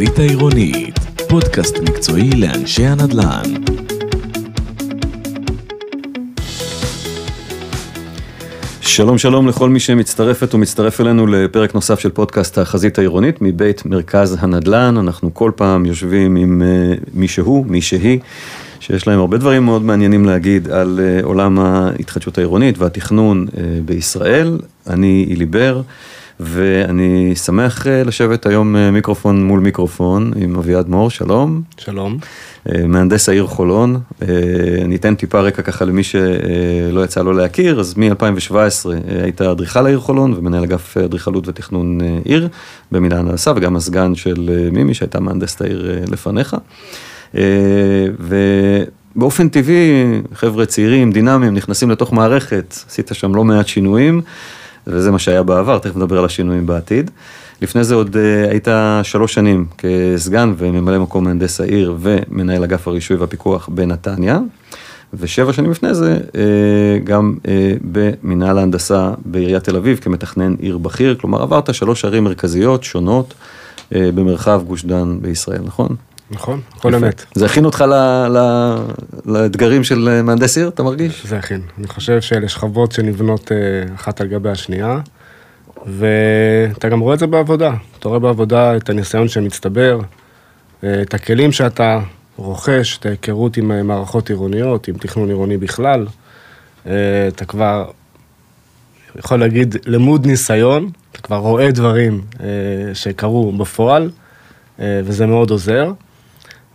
החזית העירונית, פודקאסט מקצועי לאנשי הנדל"ן. שלום שלום לכל מי שמצטרפת ומצטרף אלינו לפרק נוסף של פודקאסט החזית העירונית מבית מרכז הנדל"ן. אנחנו כל פעם יושבים עם uh, מי שהוא, מי שהיא, שיש להם הרבה דברים מאוד מעניינים להגיד על uh, עולם ההתחדשות העירונית והתכנון uh, בישראל. אני אילי בר. ואני שמח אה, לשבת היום אה, מיקרופון מול מיקרופון עם אביעד מור, שלום. שלום. אה, מהנדס העיר חולון. אני אתן טיפה רקע ככה למי שלא יצא לו להכיר, אז מ-2017 היית אדריכל העיר חולון ומנהל אגף אדריכלות ותכנון עיר במינהל הנדסה וגם הסגן של מימי שהייתה מהנדסת העיר לפניך. ובאופן טבעי חבר'ה צעירים, דינמיים, נכנסים לתוך מערכת, עשית שם לא מעט שינויים. וזה מה שהיה בעבר, תכף נדבר על השינויים בעתיד. לפני זה עוד uh, היית שלוש שנים כסגן וממלא מקום מהנדס העיר ומנהל אגף הרישוי והפיקוח בנתניה. ושבע שנים לפני זה uh, גם uh, במנהל ההנדסה בעיריית תל אביב כמתכנן עיר בכיר, כלומר עברת שלוש ערים מרכזיות שונות במרחב גוש דן בישראל, נכון? נכון, הכל אמת. זה הכין אותך ל, ל, לאתגרים של מהנדס עיר, אתה מרגיש? זה הכין. אני חושב שאלה שכבות שנבנות אה, אחת על גבי השנייה, ואתה גם רואה את זה בעבודה. אתה רואה בעבודה את הניסיון שמצטבר, אה, את הכלים שאתה רוכש, את ההיכרות עם אה, מערכות עירוניות, עם תכנון עירוני בכלל. אתה כבר יכול להגיד למוד ניסיון, אתה כבר רואה דברים שקרו בפועל, וזה מאוד עוזר.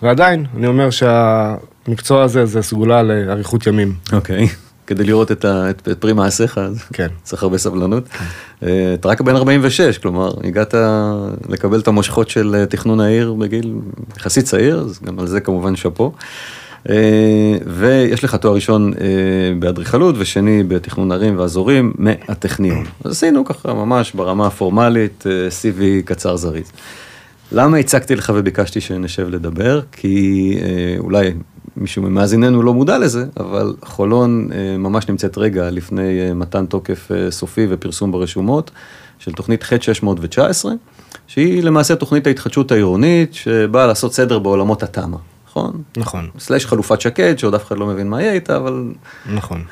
ועדיין, אני אומר שהמקצוע הזה זה סגולה לאריכות ימים. אוקיי, okay. כדי לראות את, ה, את, את פרי מעשיך, אז כן. צריך הרבה סבלנות. כן. אה, אתה רק בן 46, כלומר, הגעת לקבל את המושכות של אה, תכנון העיר בגיל יחסית צעיר, אז גם על זה כמובן שאפו. אה, ויש לך תואר ראשון באדריכלות ושני בתכנון ערים ואזורים מהטכניון. אז עשינו ככה ממש ברמה הפורמלית, CV קצר זריז. למה הצגתי לך וביקשתי שנשב לדבר? כי אה, אולי מישהו ממאזיננו לא מודע לזה, אבל חולון אה, ממש נמצאת רגע לפני אה, מתן תוקף אה, סופי ופרסום ברשומות של תוכנית ח'619, שהיא למעשה תוכנית ההתחדשות העירונית שבאה לעשות סדר בעולמות התמ"א, נכון? נכון. סלש חלופת שקד, שעוד אף אחד לא מבין מה יהיה איתה, אבל... נכון.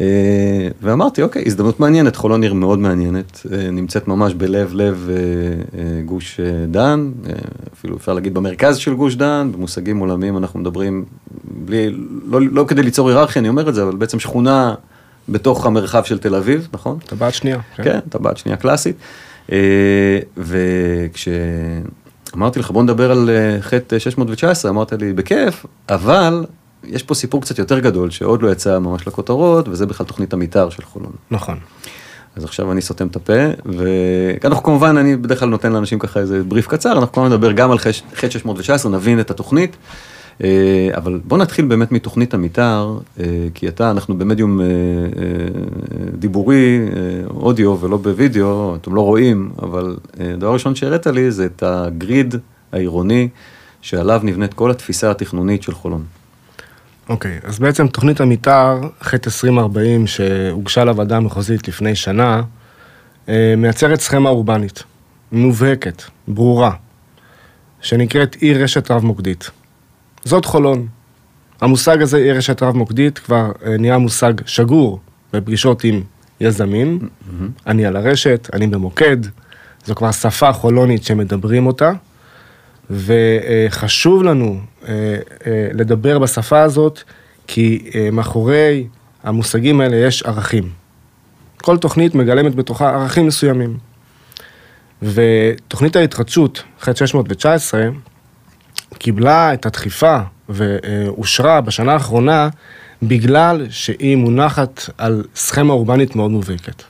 אה, ואמרתי, אוקיי, הזדמנות מעניינת, חולון עיר מאוד מעניינת, אה, נמצאת ממש בלב לב אה, גוש דן, אפילו אפשר להגיד במרכז של גוש דן, במושגים עולמיים אנחנו מדברים, בלי, לא, לא כדי ליצור היררכיה, אני אומר את זה, אבל בעצם שכונה בתוך המרחב של תל אביב, נכון? טבעת שנייה. כן, כן טבעת שנייה קלאסית. וכשאמרתי לך, בוא נדבר על חטא 619, אמרת לי, בכיף, אבל יש פה סיפור קצת יותר גדול שעוד לא יצא ממש לכותרות, וזה בכלל תוכנית המתאר של חולון. נכון. אז עכשיו אני סותם את הפה, ואנחנו כמובן, אני בדרך כלל נותן לאנשים ככה איזה בריף קצר, אנחנו כמובן נדבר גם על ח' 619, נבין את התוכנית, אה, אבל בוא נתחיל באמת מתוכנית המתאר, אה, כי אתה, אנחנו במדיום אה, דיבורי, אודיו ולא בווידאו, אתם לא רואים, אבל דבר ראשון שהראית לי זה את הגריד העירוני שעליו נבנית כל התפיסה התכנונית של חולון. אוקיי, okay, אז בעצם תוכנית המתאר, ח' 2040, שהוגשה לוועדה המחוזית לפני שנה, אה, מייצרת סכמה אורבנית, מובהקת, ברורה, שנקראת אי רשת רב-מוקדית. זאת חולון. המושג הזה, אי רשת רב-מוקדית, כבר אה, נהיה מושג שגור בפגישות עם יזמים. Mm-hmm. אני על הרשת, אני במוקד, זו כבר שפה חולונית שמדברים אותה. וחשוב לנו אה, אה, לדבר בשפה הזאת, כי אה, מאחורי המושגים האלה יש ערכים. כל תוכנית מגלמת בתוכה ערכים מסוימים. ותוכנית ההתחדשות, ח' 619, קיבלה את הדחיפה ואושרה בשנה האחרונה בגלל שהיא מונחת על סכמה אורבנית מאוד מובהקת.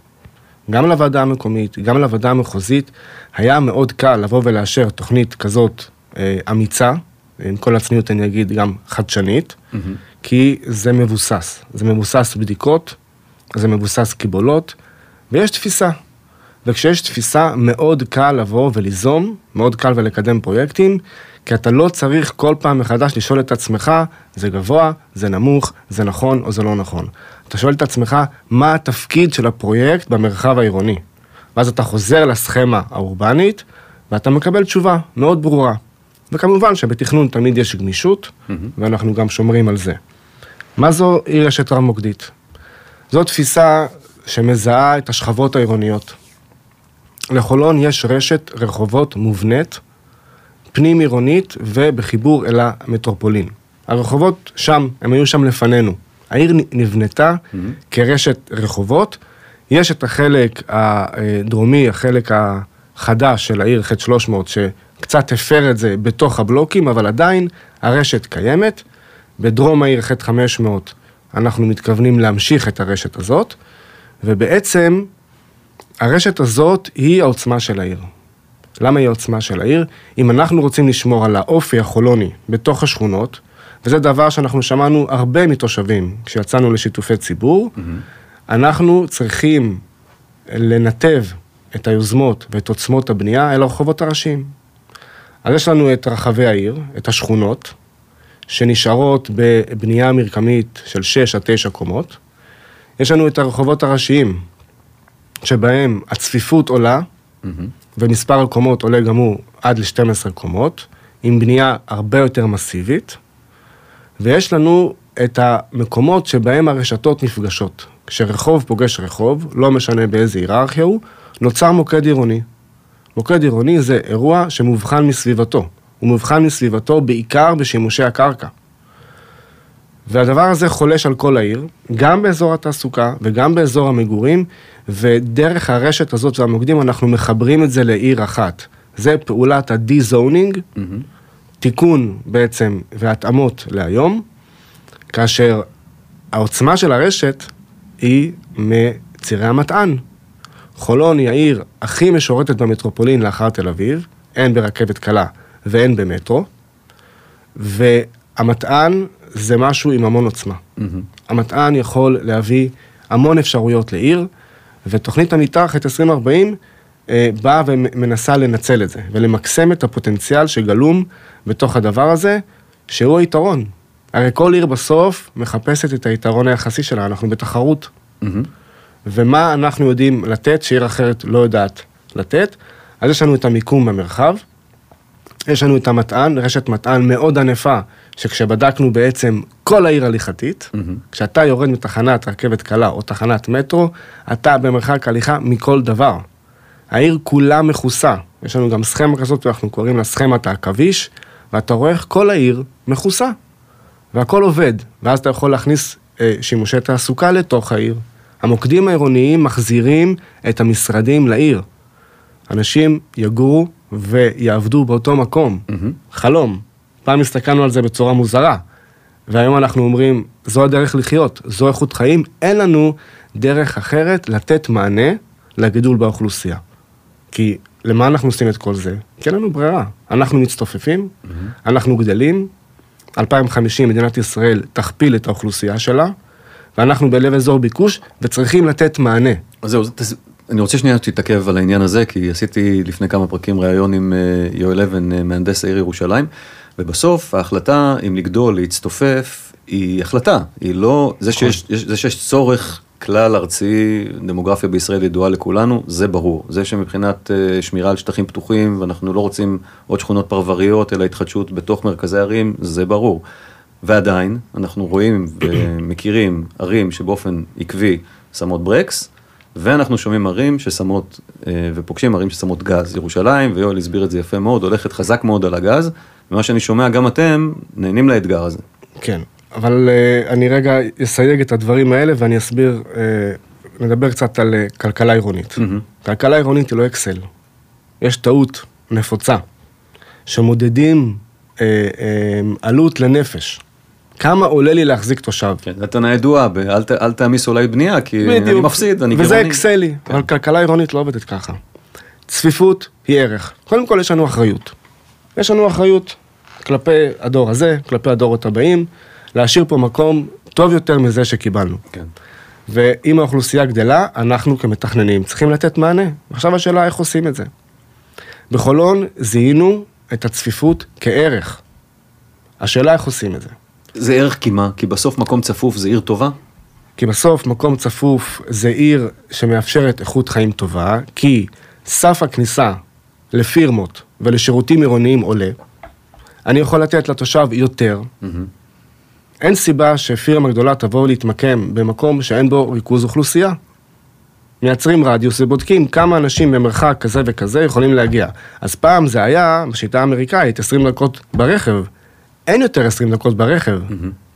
גם לוועדה המקומית, גם לוועדה המחוזית, היה מאוד קל לבוא ולאשר תוכנית כזאת אה, אמיצה, עם כל הצניעות אני אגיד גם חדשנית, mm-hmm. כי זה מבוסס. זה מבוסס בדיקות, זה מבוסס קיבולות, ויש תפיסה. וכשיש תפיסה, מאוד קל לבוא וליזום, מאוד קל ולקדם פרויקטים, כי אתה לא צריך כל פעם מחדש לשאול את עצמך, זה גבוה, זה נמוך, זה נכון או זה לא נכון. אתה שואל את עצמך, מה התפקיד של הפרויקט במרחב העירוני? ואז אתה חוזר לסכמה האורבנית, ואתה מקבל תשובה מאוד ברורה. וכמובן שבתכנון תמיד יש גמישות, ואנחנו גם שומרים על זה. מה זו עיר רשת רב-מוקדית? זו תפיסה שמזהה את השכבות העירוניות. לחולון יש רשת רחובות מובנית, פנים עירונית ובחיבור אל המטרופולין. הרחובות שם, הם היו שם לפנינו. העיר נבנתה mm-hmm. כרשת רחובות. יש את החלק הדרומי, החלק החדש של העיר ח' 300, שקצת הפר את זה בתוך הבלוקים, אבל עדיין הרשת קיימת. בדרום העיר ח' 500 אנחנו מתכוונים להמשיך את הרשת הזאת, ובעצם הרשת הזאת היא העוצמה של העיר. למה היא העוצמה של העיר? אם אנחנו רוצים לשמור על האופי החולוני בתוך השכונות, וזה דבר שאנחנו שמענו הרבה מתושבים כשיצאנו לשיתופי ציבור, mm-hmm. אנחנו צריכים לנתב את היוזמות ואת עוצמות הבנייה אל הרחובות הראשיים. אז יש לנו את רחבי העיר, את השכונות, שנשארות בבנייה מרקמית של 6 עד 9 קומות. יש לנו את הרחובות הראשיים, שבהם הצפיפות עולה, mm-hmm. ומספר הקומות עולה גם הוא עד ל-12 קומות, עם בנייה הרבה יותר מסיבית, ויש לנו את המקומות שבהם הרשתות נפגשות. כשרחוב פוגש רחוב, לא משנה באיזה היררכיה הוא, נוצר מוקד עירוני. מוקד עירוני זה אירוע שמובחן מסביבתו. הוא מובחן מסביבתו בעיקר בשימושי הקרקע. והדבר הזה חולש על כל העיר, גם באזור התעסוקה וגם באזור המגורים, ודרך הרשת הזאת והמוקדים אנחנו מחברים את זה לעיר אחת. זה פעולת ה-de-zoning, mm-hmm. תיקון בעצם והתאמות להיום, כאשר העוצמה של הרשת היא מצירי המטען. חולון היא העיר הכי משורתת במטרופולין לאחר תל אביב, הן ברכבת קלה והן במטרו, והמטען זה משהו עם המון עוצמה. Mm-hmm. המטען יכול להביא המון אפשרויות לעיר, ותוכנית המתאר ח' 2040 אה, באה ומנסה לנצל את זה, ולמקסם את הפוטנציאל שגלום בתוך הדבר הזה, שהוא היתרון. הרי כל עיר בסוף מחפשת את היתרון היחסי שלה, אנחנו בתחרות. Mm-hmm. ומה אנחנו יודעים לתת שעיר אחרת לא יודעת לתת? אז יש לנו את המיקום במרחב, יש לנו את המטען, רשת מטען מאוד ענפה, שכשבדקנו בעצם כל העיר הליכתית, mm-hmm. כשאתה יורד מתחנת רכבת קלה או תחנת מטרו, אתה במרחק הליכה מכל דבר. העיר כולה מכוסה. יש לנו גם סכמה כזאת, ואנחנו קוראים לה סכמת העכביש, ואתה רואה איך כל העיר מכוסה, והכל עובד, ואז אתה יכול להכניס אה, שימושי תעסוקה לתוך העיר. המוקדים העירוניים מחזירים את המשרדים לעיר. אנשים יגורו ויעבדו באותו מקום. Mm-hmm. חלום. פעם הסתכלנו על זה בצורה מוזרה, והיום אנחנו אומרים, זו הדרך לחיות, זו איכות חיים, אין לנו דרך אחרת לתת מענה לגידול באוכלוסייה. כי למה אנחנו עושים את כל זה? כי אין לנו ברירה. אנחנו מצטופפים, mm-hmm. אנחנו גדלים, 2050 מדינת ישראל תכפיל את האוכלוסייה שלה, ואנחנו בלב אזור ביקוש, וצריכים לתת מענה. אז זהו, אני רוצה שנייה שתתעכב על העניין הזה, כי עשיתי לפני כמה פרקים ראיון עם אה, יואל אבן, אה, מהנדס העיר ירושלים, ובסוף ההחלטה אם לגדול, להצטופף, היא החלטה, היא לא, זה נכון. שיש, זה שיש צורך כלל ארצי, דמוגרפיה בישראל ידועה לכולנו, זה ברור. זה שמבחינת אה, שמירה על שטחים פתוחים, ואנחנו לא רוצים עוד שכונות פרבריות, אלא התחדשות בתוך מרכזי ערים, זה ברור. ועדיין, אנחנו רואים ומכירים ערים שבאופן עקבי שמות ברקס, ואנחנו שומעים ערים ששמות, אה, ופוגשים ערים ששמות גז. ירושלים, ויואל הסביר את זה יפה מאוד, הולכת חזק מאוד על הגז, ומה שאני שומע, גם אתם נהנים לאתגר הזה. כן, אבל uh, אני רגע אסייג את הדברים האלה ואני אסביר, uh, נדבר קצת על כלכלה עירונית. Mm-hmm. כלכלה עירונית היא לא אקסל. יש טעות נפוצה, שמודדים עלות לנפש. כמה עולה לי להחזיק תושב. כן, זו טענה ידועה, אל, אל תעמיס אולי בנייה, כי בדיוק. אני מפסיד, אני גרמני. וזה אקסלי, כן. אבל כלכלה עירונית לא עובדת ככה. צפיפות היא ערך. קודם כל יש לנו אחריות. יש לנו אחריות כלפי הדור הזה, כלפי הדורות הבאים, להשאיר פה מקום טוב יותר מזה שקיבלנו. כן. ואם האוכלוסייה גדלה, אנחנו כמתכננים צריכים לתת מענה. עכשיו השאלה איך עושים את זה. בחולון זיהינו את הצפיפות כערך. השאלה איך עושים את זה. זה ערך כי מה? כי בסוף מקום צפוף זה עיר טובה? כי בסוף מקום צפוף זה עיר שמאפשרת איכות חיים טובה, כי סף הכניסה לפירמות ולשירותים עירוניים עולה. אני יכול לתת לתושב יותר. אין סיבה שפירמה גדולה תבוא להתמקם במקום שאין בו ריכוז אוכלוסייה. מייצרים רדיוס ובודקים כמה אנשים במרחק כזה וכזה יכולים להגיע. אז פעם זה היה, בשיטה האמריקאית, 20 דקות ברכב. אין יותר 20 דקות ברכב.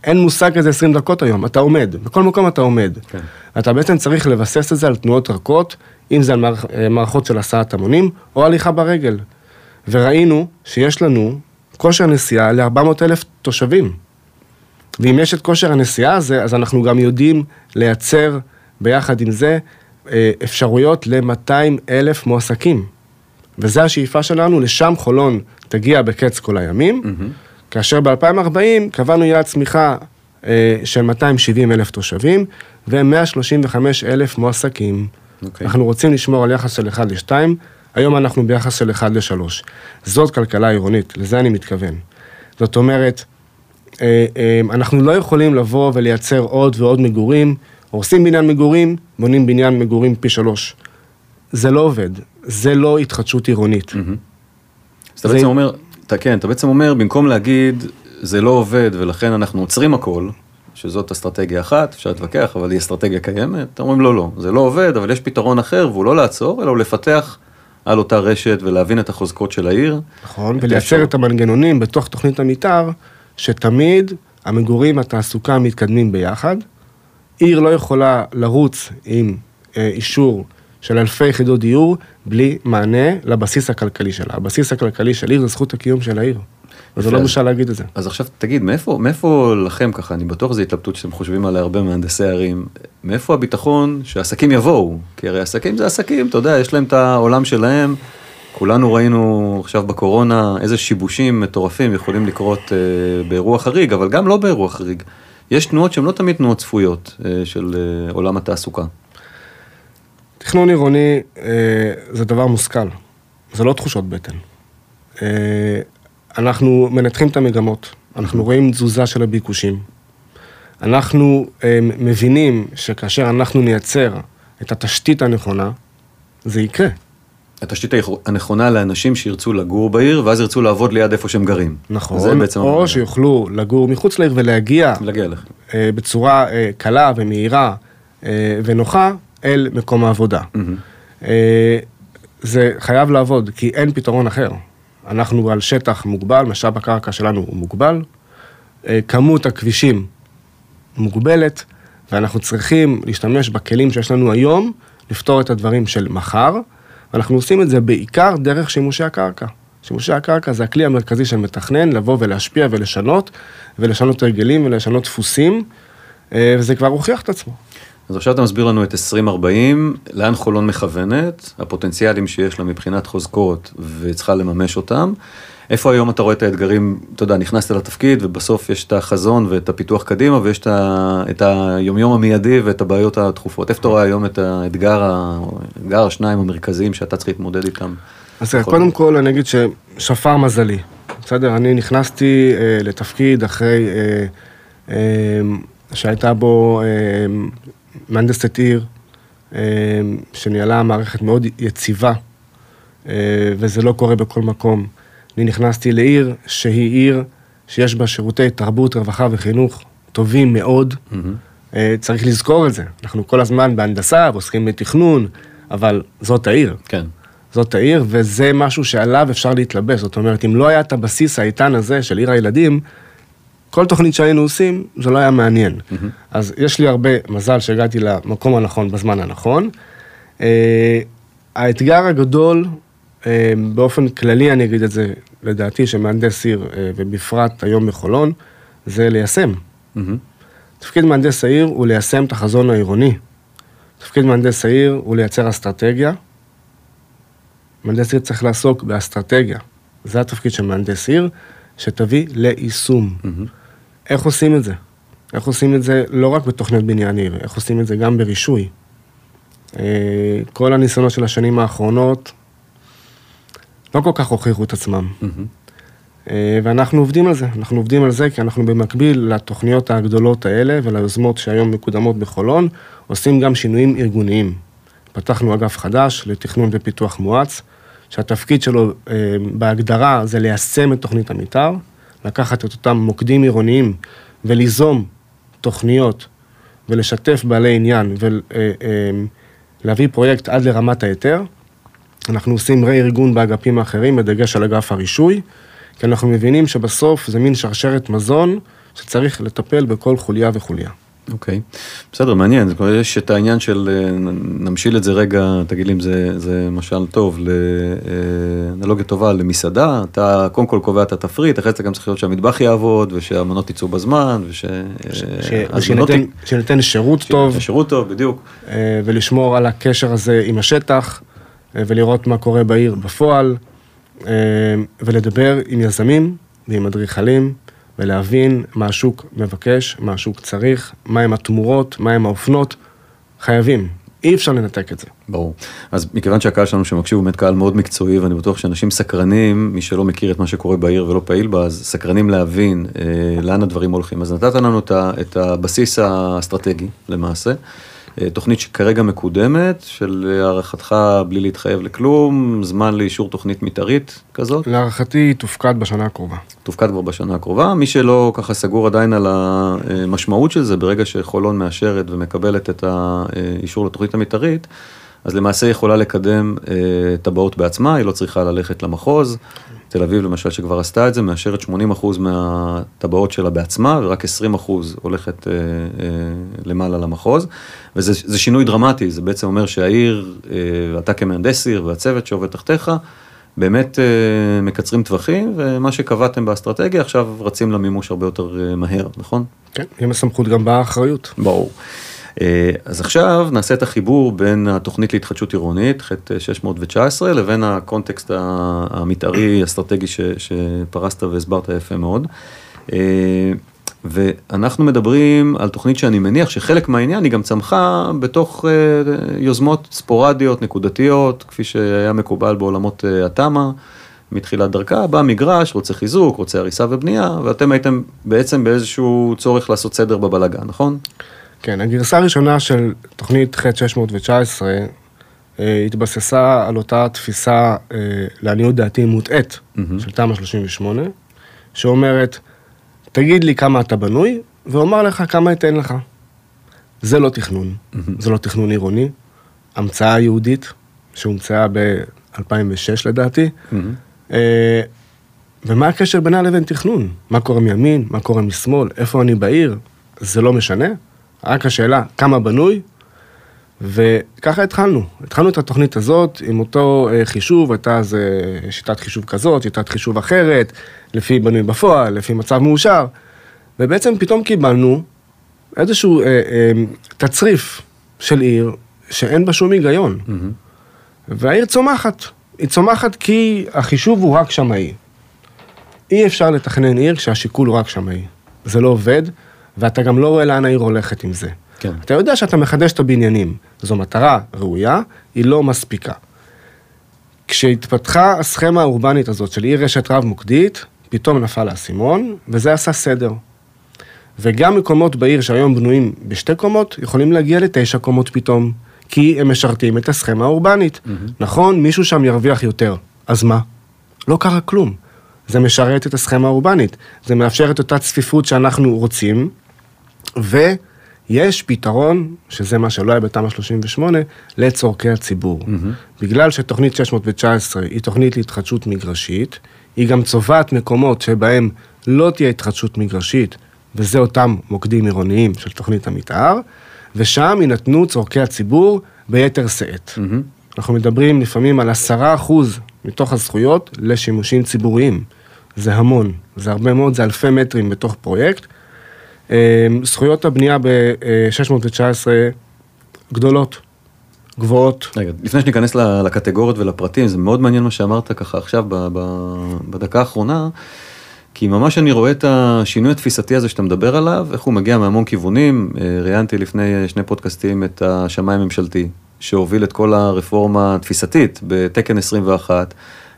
אין מושג כזה 20 דקות היום, אתה עומד, בכל מקום אתה עומד. כן. אתה בעצם צריך לבסס את זה על תנועות רכות, אם זה על מערכ- אה, מערכות של הסעת המונים, או הליכה ברגל. וראינו שיש לנו כושר נסיעה ל-400 אלף תושבים. ואם יש את כושר הנסיעה הזה, אז אנחנו גם יודעים לייצר ביחד עם זה אה, אפשרויות ל-200 אלף מועסקים. וזו השאיפה שלנו, לשם חולון תגיע בקץ כל הימים, כאשר ב-2040 קבענו יעד צמיחה אה, של 270 אלף תושבים ו-135 אלף מועסקים. אוקיי. אנחנו רוצים לשמור על יחס של 1 ל-2, היום אנחנו ביחס של 1 ל-3. זאת כלכלה עירונית, לזה אני מתכוון. זאת אומרת, אה, אה, אנחנו לא יכולים לבוא ולייצר עוד ועוד מגורים, הורסים בניין מגורים, בונים בניין מגורים פי שלוש. זה לא עובד, זה לא התחדשות עירונית. אז אתה בעצם אומר, אתה כן, אתה בעצם אומר, במקום להגיד, זה לא עובד ולכן אנחנו עוצרים הכל, שזאת אסטרטגיה אחת, אפשר להתווכח, אבל היא אסטרטגיה קיימת, אתם אומרים לא, לא, זה לא עובד, אבל יש פתרון אחר, והוא לא לעצור, אלא הוא לפתח על אותה רשת ולהבין את החוזקות של העיר. נכון, ולייצר. את המנגנונים בתוך תוכנית המתאר, שתמיד המגורים, התעסוקה מתקדמים ביחד. עיר לא יכולה לרוץ עם אה, אישור של אלפי יחידות דיור בלי מענה לבסיס הכלכלי שלה. הבסיס הכלכלי של עיר זה זכות הקיום של העיר. וזה לא בושה להגיד את זה. אז עכשיו תגיד, מאיפה, מאיפה לכם ככה, אני בטוח זו התלבטות שאתם חושבים עליה הרבה מהנדסי ערים, מאיפה הביטחון שעסקים יבואו? כי הרי עסקים זה עסקים, אתה יודע, יש להם את העולם שלהם. כולנו ראינו עכשיו בקורונה איזה שיבושים מטורפים יכולים לקרות אה, באירוע חריג, אבל גם לא באירוע חריג. יש תנועות שהן לא תמיד תנועות צפויות אה, של אה, עולם התעסוקה. תכנון עירוני אה, זה דבר מושכל, זה לא תחושות בטן. אה, אנחנו מנתחים את המגמות, אנחנו רואים תזוזה של הביקושים. אנחנו אה, מבינים שכאשר אנחנו נייצר את התשתית הנכונה, זה יקרה. התשתית הנכונה לאנשים שירצו לגור בעיר, ואז ירצו לעבוד ליד איפה שהם גרים. זה נכון, בעצם או הבעיה. שיוכלו לגור מחוץ לעיר ולהגיע להגיע אליך. אה, בצורה אה, קלה ומהירה אה, ונוחה אל מקום העבודה. אה, זה חייב לעבוד, כי אין פתרון אחר. אנחנו על שטח מוגבל, משאב הקרקע שלנו הוא מוגבל, אה, כמות הכבישים מוגבלת, ואנחנו צריכים להשתמש בכלים שיש לנו היום, לפתור את הדברים של מחר, ואנחנו עושים את זה בעיקר דרך שימושי הקרקע. שימושי הקרקע זה הכלי המרכזי של מתכנן, לבוא ולהשפיע ולשנות, ולשנות הרגלים ולשנות דפוסים, אה, וזה כבר הוכיח את עצמו. אז עכשיו אתה מסביר לנו את 2040, לאן חולון מכוונת, הפוטנציאלים שיש לה מבחינת חוזקות וצריכה לממש אותם. איפה היום אתה רואה את האתגרים, אתה יודע, נכנסת לתפקיד ובסוף יש את החזון ואת הפיתוח קדימה ויש את, ה, את היומיום המיידי ואת הבעיות הדחופות. איפה אתה רואה היום את האתגר, האתגר השניים המרכזיים שאתה צריך להתמודד איתם? אז קודם כל אני אגיד ששפר מזלי, בסדר? אני נכנסתי אה, לתפקיד אחרי אה, אה, שהייתה בו אה, מהנדסת עיר, אה, שניהלה מערכת מאוד יציבה, אה, וזה לא קורה בכל מקום. אני נכנסתי לעיר שהיא עיר שיש בה שירותי תרבות, רווחה וחינוך טובים מאוד. אה, צריך לזכור את זה. אנחנו כל הזמן בהנדסה ועוסקים בתכנון, אבל זאת העיר. כן. זאת העיר, וזה משהו שעליו אפשר להתלבש. זאת אומרת, אם לא היה את הבסיס האיתן הזה של עיר הילדים, כל תוכנית שהיינו עושים, זה לא היה מעניין. אז יש לי הרבה מזל שהגעתי למקום הנכון בזמן הנכון. אה, האתגר הגדול, אה, באופן כללי אני אגיד את זה, לדעתי, שמהנדס עיר, אה, ובפרט היום בחולון, זה ליישם. מהמם. תפקיד מהנדס העיר הוא ליישם את החזון העירוני. תפקיד מהנדס העיר הוא לייצר אסטרטגיה. מהנדס עיר צריך לעסוק באסטרטגיה. זה התפקיד של מהנדס עיר, שתביא ליישום. איך עושים את זה? איך עושים את זה לא רק בתוכניות בניין עיר, איך עושים את זה גם ברישוי. אה, כל הניסיונות של השנים האחרונות לא כל כך הוכיחו את עצמם. מהמם. אה, ואנחנו עובדים על זה, אנחנו עובדים על זה כי אנחנו במקביל לתוכניות הגדולות האלה וליוזמות שהיום מקודמות בחולון, עושים גם שינויים ארגוניים. פתחנו אגף חדש לתכנון ופיתוח מואץ, שהתפקיד שלו אה, בהגדרה זה ליישם את תוכנית המתאר, לקחת את אותם מוקדים עירוניים וליזום תוכניות ולשתף בעלי עניין ולהביא פרויקט עד לרמת ההיתר. אנחנו עושים רה-ארגון באגפים האחרים, בדגש על אגף הרישוי, כי אנחנו מבינים שבסוף זה מין שרשרת מזון שצריך לטפל בכל חוליה וחוליה. אוקיי, okay. בסדר, מעניין, יש את העניין של, אה, נמשיל את זה רגע, תגיד לי אם זה, זה משל טוב, לאנלוגיה טובה למסעדה, אתה קודם כל קובע את התפריט, אחרי זה גם צריך להיות שהמטבח יעבוד, ושהמנות יצאו בזמן, וש... שניתן שירות טוב. שירות טוב, בדיוק. אה, ולשמור על הקשר הזה עם השטח, אה, ולראות מה קורה בעיר בפועל, ולדבר עם יזמים ועם אדריכלים. ולהבין מה השוק מבקש, מה השוק צריך, מהם התמורות, מהם האופנות. חייבים, אי אפשר לנתק את זה. ברור. אז מכיוון שהקהל שלנו שמקשיב הוא באמת קהל מאוד מקצועי, ואני בטוח שאנשים סקרנים, מי שלא מכיר את מה שקורה בעיר ולא פעיל בה, אז סקרנים להבין אה, לאן הדברים הולכים. אז נתת לנו את הבסיס האסטרטגי למעשה. אה, תוכנית שכרגע מקודמת, של הערכתך בלי להתחייב לכלום, זמן לאישור תוכנית מתארית כזאת? להערכתי תופקד בשנה הקרובה. תופקד כבר בשנה הקרובה. מי שלא ככה סגור עדיין על המשמעות של זה, ברגע שחולון מאשרת ומקבלת את האישור לתוכנית המתארית, אז למעשה היא יכולה לקדם אה, טבעות בעצמה, היא לא צריכה ללכת למחוז. תל אביב למשל שכבר עשתה את זה, מאשרת 80% מהטבעות שלה בעצמה, ורק 20% הולכת אה, אה, למעלה למחוז. וזה שינוי דרמטי, זה בעצם אומר שהעיר, אה, אתה כמהנדס עיר והצוות שעובד תחתיך, באמת אה, מקצרים טווחים, ומה שקבעתם באסטרטגיה עכשיו רצים למימוש הרבה יותר אה, מהר, נכון? כן, עם הסמכות גם באה האחריות. ברור. אה, אז עכשיו נעשה את החיבור בין התוכנית להתחדשות עירונית, ח' 619, לבין הקונטקסט המתארי אסטרטגי שפרסת והסברת יפה מאוד. אה, ואנחנו מדברים על תוכנית שאני מניח שחלק מהעניין היא גם צמחה בתוך אה, יוזמות ספורדיות, נקודתיות, כפי שהיה מקובל בעולמות התמ"א. מתחילת דרכה, בא מגרש, רוצה חיזוק, רוצה הריסה ובנייה, ואתם הייתם בעצם באיזשהו צורך לעשות סדר בבלגן, נכון? כן, הגרסה הראשונה של תוכנית ח'-619 אה, התבססה על אותה תפיסה, אה, לעניות דעתי, מוטעית mm-hmm. של תמ"א 38, שאומרת, תגיד לי כמה אתה בנוי, ואומר לך כמה אתן לך. זה לא תכנון, mm-hmm. זה לא תכנון עירוני, המצאה יהודית, שהומצאה ב-2006 לדעתי. Mm-hmm. ומה הקשר בינה לבין תכנון? מה קורה מימין, מה קורה משמאל, איפה אני בעיר? זה לא משנה. רק השאלה, כמה בנוי? וככה התחלנו. התחלנו את התוכנית הזאת עם אותו אה, חישוב, הייתה אז אה, שיטת חישוב כזאת, שיטת חישוב אחרת, לפי בנוי בפועל, לפי מצב מאושר, ובעצם פתאום קיבלנו איזשהו אה, אה, תצריף של עיר שאין בה שום היגיון. Mm-hmm. והעיר צומחת. היא צומחת כי החישוב הוא רק שמאי. אי אפשר לתכנן עיר כשהשיקול הוא רק שמאי. זה לא עובד, ואתה גם לא רואה לאן העיר הולכת עם זה. כן. אתה יודע שאתה מחדש את הבניינים, זו מטרה ראויה, היא לא מספיקה. כשהתפתחה הסכמה האורבנית הזאת של עיר רשת רב-מוקדית, פתאום נפל האסימון, וזה עשה סדר. וגם מקומות בעיר שהיום בנויים בשתי קומות, יכולים להגיע לתשע קומות פתאום, כי הם משרתים את הסכמה האורבנית. Mm-hmm. נכון, מישהו שם ירוויח יותר, אז מה? לא קרה כלום. זה משרת את הסכמה האורבנית, זה מאפשר את אותה צפיפות שאנחנו רוצים, ויש פתרון, שזה מה שלא היה בתמ"א 38, לצורכי הציבור. Mm-hmm. בגלל שתוכנית 619 היא תוכנית להתחדשות מגרשית, היא גם צובעת מקומות שבהם לא תהיה התחדשות מגרשית, וזה אותם מוקדים עירוניים של תוכנית המתאר, ושם יינתנו צורכי הציבור ביתר שאת. Mm-hmm. אנחנו מדברים לפעמים על עשרה אחוז מתוך הזכויות לשימושים ציבוריים. זה המון, זה הרבה מאוד, זה אלפי מטרים בתוך פרויקט, זכויות הבנייה ב-619 גדולות, גבוהות. רגע, לפני שניכנס לקטגוריות ולפרטים, זה מאוד מעניין מה שאמרת ככה עכשיו בדקה האחרונה, כי ממש אני רואה את השינוי התפיסתי הזה שאתה מדבר עליו, איך הוא מגיע מהמון כיוונים. אה, ראיינתי לפני שני פודקאסטים את השמאי הממשלתי, שהוביל את כל הרפורמה התפיסתית בתקן 21.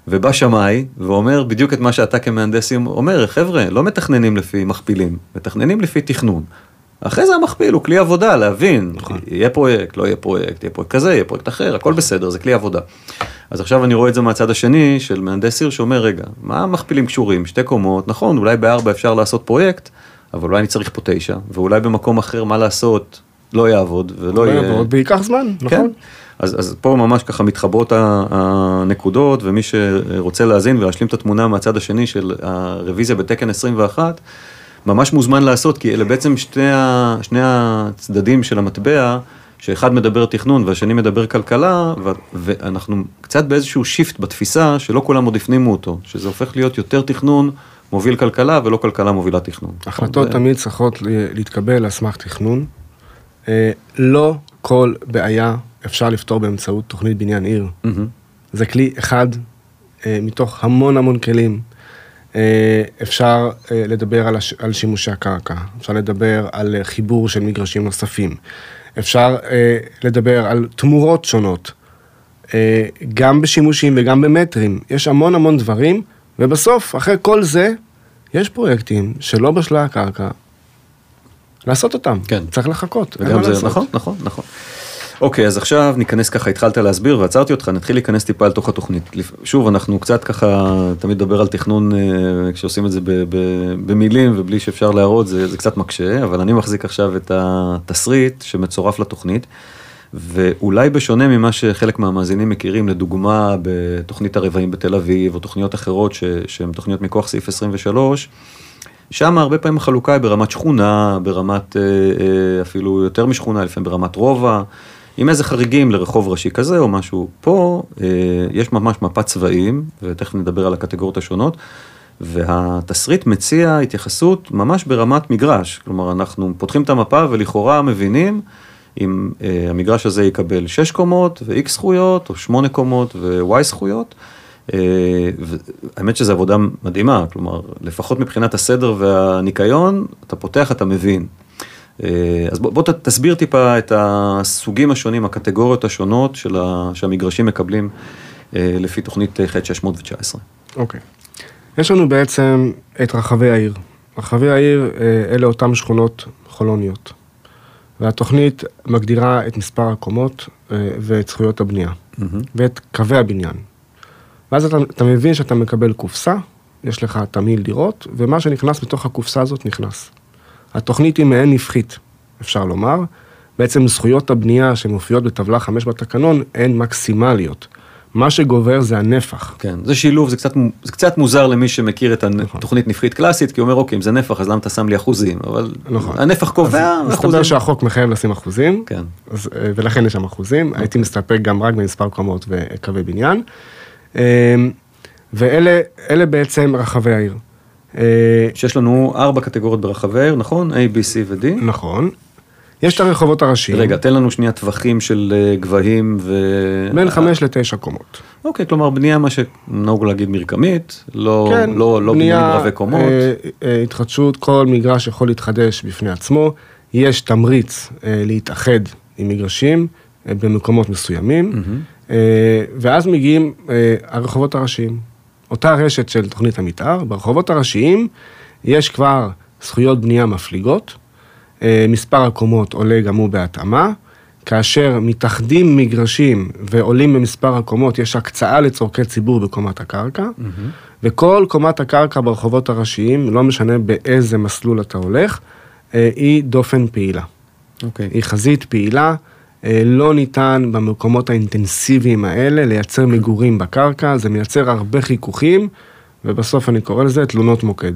ובא שמאי ואומר בדיוק את מה שאתה כמהנדס אומר, חבר'ה, לא מתכננים לפי מכפילים, מתכננים לפי תכנון. אחרי זה המכפיל הוא כלי עבודה, להבין, נכון. יהיה פרויקט, לא יהיה פרויקט, יהיה פרויקט כזה, יהיה פרויקט אחר, הכל בסדר, זה כלי עבודה. אז עכשיו אני רואה את זה מהצד השני של מהנדס עיר שאומר, רגע, מה המכפילים קשורים? שתי קומות, נכון, אולי בארבע אפשר לעשות פרויקט, אבל אולי אני צריך פה תשע, ואולי במקום אחר מה לעשות לא יעבוד, ולא לא יהיה... יעבוד וייקח זמן, כן. אז, אז פה ממש ככה מתחברות הנקודות, ומי שרוצה להאזין ולהשלים את התמונה מהצד השני של הרוויזיה בתקן 21, ממש מוזמן לעשות, כי אלה בעצם שני, ה, שני הצדדים של המטבע, שאחד מדבר תכנון והשני מדבר כלכלה, ו, ואנחנו קצת באיזשהו שיפט בתפיסה, שלא כולם עוד הפנימו אותו, שזה הופך להיות יותר תכנון מוביל כלכלה, ולא כלכלה מובילה תכנון. החלטות זה- תמיד צריכות להתקבל על סמך תכנון. אה, לא כל בעיה אפשר לפתור באמצעות תוכנית בניין עיר. מהמם. זה כלי אחד אה, מתוך המון המון כלים. אה, אפשר אה, לדבר על, הש... על שימושי הקרקע, אפשר לדבר על אה, חיבור של מגרשים נוספים, אפשר אה, לדבר על תמורות שונות, אה, גם בשימושים וגם במטרים. יש המון המון דברים, ובסוף, אחרי כל זה, יש פרויקטים שלא בשלה הקרקע, לעשות אותם. כן. צריך לחכות. אין מה לעשות. נכון, נכון, נכון. אוקיי, אז עכשיו ניכנס ככה, התחלת להסביר ועצרתי אותך, נתחיל להיכנס טיפה לתוך התוכנית. שוב, אנחנו קצת ככה, תמיד מדבר על תכנון, אה, כשעושים את זה במילים ובלי שאפשר להראות, זה, זה קצת מקשה, אבל אני מחזיק עכשיו את התסריט שמצורף לתוכנית, ואולי בשונה ממה שחלק מהמאזינים מכירים, לדוגמה בתוכנית הרבעים בתל אביב, או תוכניות אחרות שהן תוכניות מכוח סעיף 23, שם הרבה פעמים החלוקה היא ברמת שכונה, ברמת אה, אה, אפילו יותר משכונה, לפעמים ברמת רובע, עם איזה חריגים לרחוב ראשי כזה או משהו. פה אה, יש ממש מפת צבעים, ותכף נדבר על הקטגוריות השונות, והתסריט מציע התייחסות ממש ברמת מגרש. כלומר, אנחנו פותחים את המפה ולכאורה מבינים אם אה, המגרש הזה יקבל 6 קומות ו-X זכויות, או 8 קומות ו-Y זכויות. אה, והאמת שזו עבודה מדהימה, כלומר, לפחות מבחינת הסדר והניקיון, אתה פותח, אתה מבין. אה, אז בוא, בוא תסביר טיפה את הסוגים השונים, הקטגוריות השונות של ה, שהמגרשים מקבלים אה, לפי תוכנית אה, ח' 619. אוקיי. יש לנו בעצם את רחבי העיר. רחבי העיר אלה אותן שכונות חולוניות. והתוכנית מגדירה את מספר הקומות ואת זכויות הבנייה. ואת קווי הבניין. ואז אתה, אתה מבין שאתה מקבל קופסה, יש לך תמהיל דירות, ומה שנכנס בתוך הקופסה הזאת נכנס. התוכנית היא מעין נפחית, אפשר לומר. בעצם זכויות הבנייה שמופיעות בטבלה 5 בתקנון הן מקסימליות. מה שגובר זה הנפח. כן, זה שילוב, זה קצת, זה קצת מוזר למי שמכיר את התוכנית נפחית קלאסית, כי הוא אומר, אוקיי, אם זה נפח, אז למה אתה שם לי אחוזים? אבל נכון. הנפח קובע אז אחוזים. מסתבר שהחוק מחייב לשים אחוזים, כן. אז, אה, ולכן יש שם אחוזים. הייתי מסתפק גם רק במספר קומות וקווי בניין. אה, ואלה אלה בעצם רחבי העיר. אה, שיש לנו ארבע קטגוריות ברחבי העיר, נכון? A, B, C ו-D. נכון. יש את הרחובות הראשיים, רגע, תן לנו שנייה טווחים של אה, גבהים ו... בין חמש לתשע קומות. אוקיי, כלומר בנייה, מה שנהוג להגיד מרקמית, לא, כן, לא, לא בניינים רבי קומות. אה, אה, התחדשות, כל מגרש יכול להתחדש בפני עצמו. יש תמריץ אה, להתאחד עם מגרשים אה, במקומות מסוימים, אה, ואז מגיעים אה, הרחובות הראשיים. אותה רשת של תוכנית המתאר, ברחובות הראשיים יש כבר זכויות בנייה מפליגות, אה, מספר הקומות עולה גם הוא בהתאמה. כאשר מתאחדים מגרשים ועולים במספר הקומות, יש הקצאה לצורכי ציבור בקומת הקרקע, וכל קומת הקרקע ברחובות הראשיים, לא משנה באיזה מסלול אתה הולך, אה, היא דופן פעילה. אוקיי. היא חזית פעילה, לא ניתן במקומות האינטנסיביים האלה לייצר מגורים בקרקע, זה מייצר הרבה חיכוכים, ובסוף אני קורא לזה תלונות מוקד.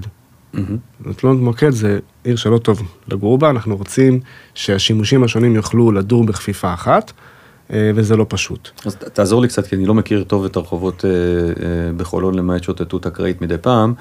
מהמם. תלונות מוקד זה עיר שלא טוב לגור בה, אנחנו רוצים שהשימושים השונים יוכלו לדור בכפיפה אחת, אה, וזה לא פשוט. אז תעזור לי קצת, כי אני לא מכיר טוב את הרחובות אה, אה, בחולון, למעט שוטטות אקראית מדי פעם.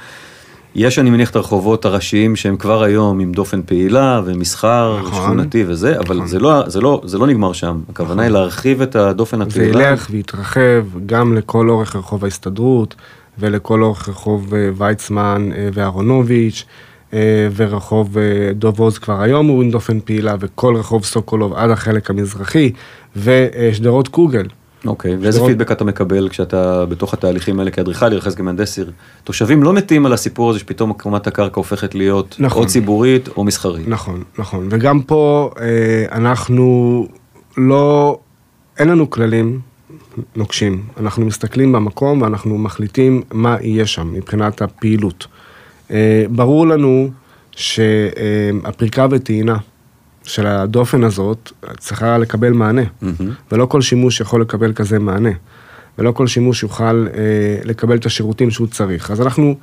יש, אני מניח, את הרחובות הראשיים שהם כבר היום עם דופן פעילה ומסחר, נכון. שכונתי וזה, אבל נכון. זה לא, זה, לא, זה לא נגמר שם. הכוונה היא להרחיב את הדופן זה הפעילה. ילך ויתרחב גם לכל אורך רחוב ההסתדרות, ולכל אורך רחוב אה, ויצמן אה, ואהרונוביץ', אה, ורחוב דוב עוז כבר היום הוא עם דופן פעילה, וכל רחוב סוקולוב עד החלק המזרחי, ושדרות קוגל. אוקיי, ואיזה שדרות- פידבק אתה מקבל כשאתה בתוך התהליכים האלה כאדריכל, יחס כמהנדס עיר? תושבים לא מתים על הסיפור הזה שפתאום הקמת הקרקע הופכת להיות נכון. או ציבורית או מסחרית. נכון, נכון. וגם פה אה, אנחנו לא, אין לנו כללים נוקשים. אנחנו מסתכלים במקום ואנחנו מחליטים מה יהיה שם מבחינת הפעילות. אה, ברור לנו שהפריקה וטעינה של הדופן הזאת צריכה לקבל מענה. מהמם. ולא כל שימוש יכול לקבל כזה מענה. ולא כל שימוש יוכל אה, לקבל את השירותים שהוא צריך. אז אנחנו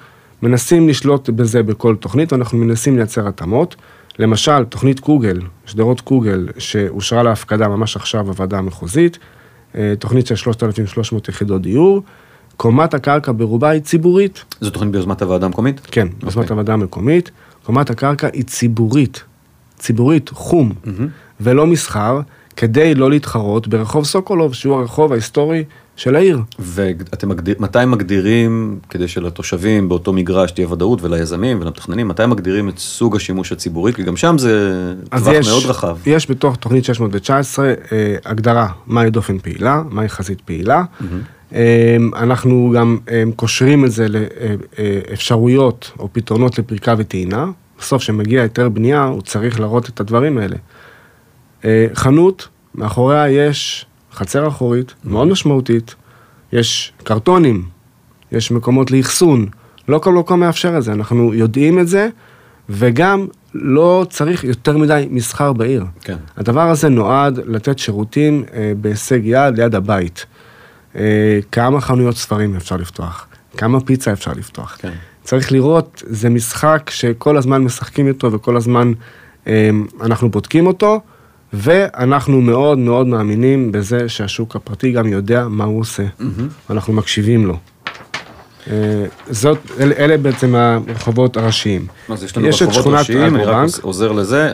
מנסים לשלוט בזה בכל תוכנית, ואנחנו מנסים לייצר התאמות. למשל, תוכנית קוגל, שדרות קוגל, שאושרה להפקדה ממש עכשיו בוועדה המחוזית, אה, תוכנית של 3,300 יחידות דיור, קומת הקרקע ברובה היא ציבורית. זו תוכנית ביוזמת הוועדה המקומית? כן, ביוזמת אוקיי. הוועדה המקומית, קומת הקרקע היא ציבורית, ציבורית, חום, ולא מסחר, כדי לא להתחרות ברחוב סוקולוב, שהוא הרחוב ההיסטורי של העיר. ואתם מגדיר, מתי מגדירים, כדי שלתושבים באותו מגרש תהיה ודאות וליזמים ולמתכננים, מתי מגדירים את סוג השימוש הציבורי? כי גם שם זה טווח יש, מאוד רחב. יש בתוך תוכנית 619 אה, הגדרה מהי דופן פעילה, מהי חזית פעילה. אה, אנחנו גם אה, קושרים את זה לאפשרויות או פתרונות לפריקה וטעינה. בסוף, כשמגיע היתר בנייה, הוא צריך להראות את הדברים האלה. אה, חנות, מאחוריה יש חצר אחורית מאוד משמעותית, יש קרטונים, יש מקומות לאחסון, לא כל מקום מאפשר את זה, אנחנו יודעים את זה, וגם לא צריך יותר מדי מסחר בעיר. כן. הדבר הזה נועד לתת שירותים אה, בהישג יד ליד הבית. אה, כמה חנויות ספרים אפשר לפתוח, כמה פיצה אפשר לפתוח. כן. צריך לראות, זה משחק שכל הזמן משחקים איתו וכל הזמן אה, אנחנו בודקים אותו, ואנחנו מאוד מאוד מאמינים בזה שהשוק הפרטי גם יודע מה הוא עושה. אנחנו מקשיבים לו. אה, זאת, אלה, אלה בעצם הרחובות הראשיים. אז יש לנו יש רחובות ראשיים, אני רק. עוזר לזה,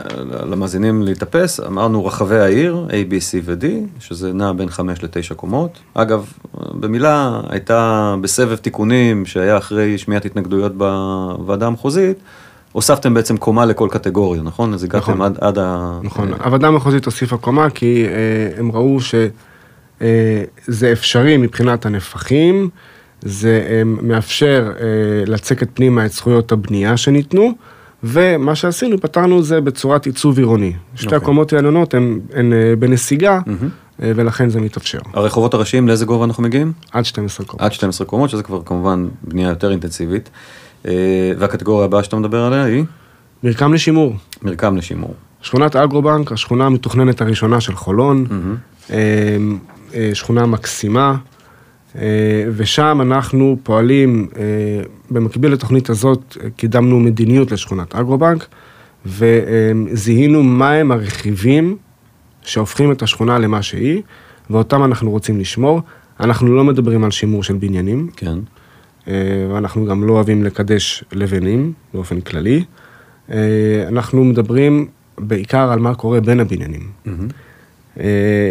למאזינים להתאפס, אמרנו רחבי העיר, A, B, C ו-D, שזה נע בין 5 ל-9 קומות. אגב, במילה, הייתה בסבב תיקונים שהיה אחרי שמיעת התנגדויות בוועדה המחוזית, הוספתם בעצם קומה לכל קטגוריה, נכון? אז הגעתם נכון. עד, עד ה... נכון, הוועדה המחוזית הוסיפה קומה כי אה, הם ראו שזה אפשרי מבחינת הנפחים, זה אה, מאפשר אה, לצקת פנימה את זכויות הבנייה שניתנו, ומה שעשינו, פתרנו זה בצורת עיצוב עירוני. שתי אוקיי. הקומות העליונות הן הן, אה, בנסיגה, אה, ולכן זה מתאפשר. הרחובות הראשיים, לאיזה גובה אנחנו מגיעים? עד 12 קומות. עד 12 קומות, שזה כבר כמובן בנייה יותר אינטנסיבית. והקטגוריה הבאה שאתה מדבר עליה היא מרקם לשימור. מרקם לשימור. שכונת אגרובנק, השכונה המתוכננת הראשונה של חולון, אה, שכונה מקסימה, ושם אנחנו פועלים, אה, במקביל לתוכנית הזאת, אה, קידמנו מדיניות לשכונת אגרובנק, וזיהינו מהם הרכיבים שהופכים את השכונה למה שהיא, ואותם אנחנו רוצים לשמור. אנחנו לא מדברים על שימור של בניינים, כן. אה, ואנחנו גם לא אוהבים לקדש לבנים באופן כללי. אה, אנחנו מדברים בעיקר על מה קורה בין הבניינים. אה,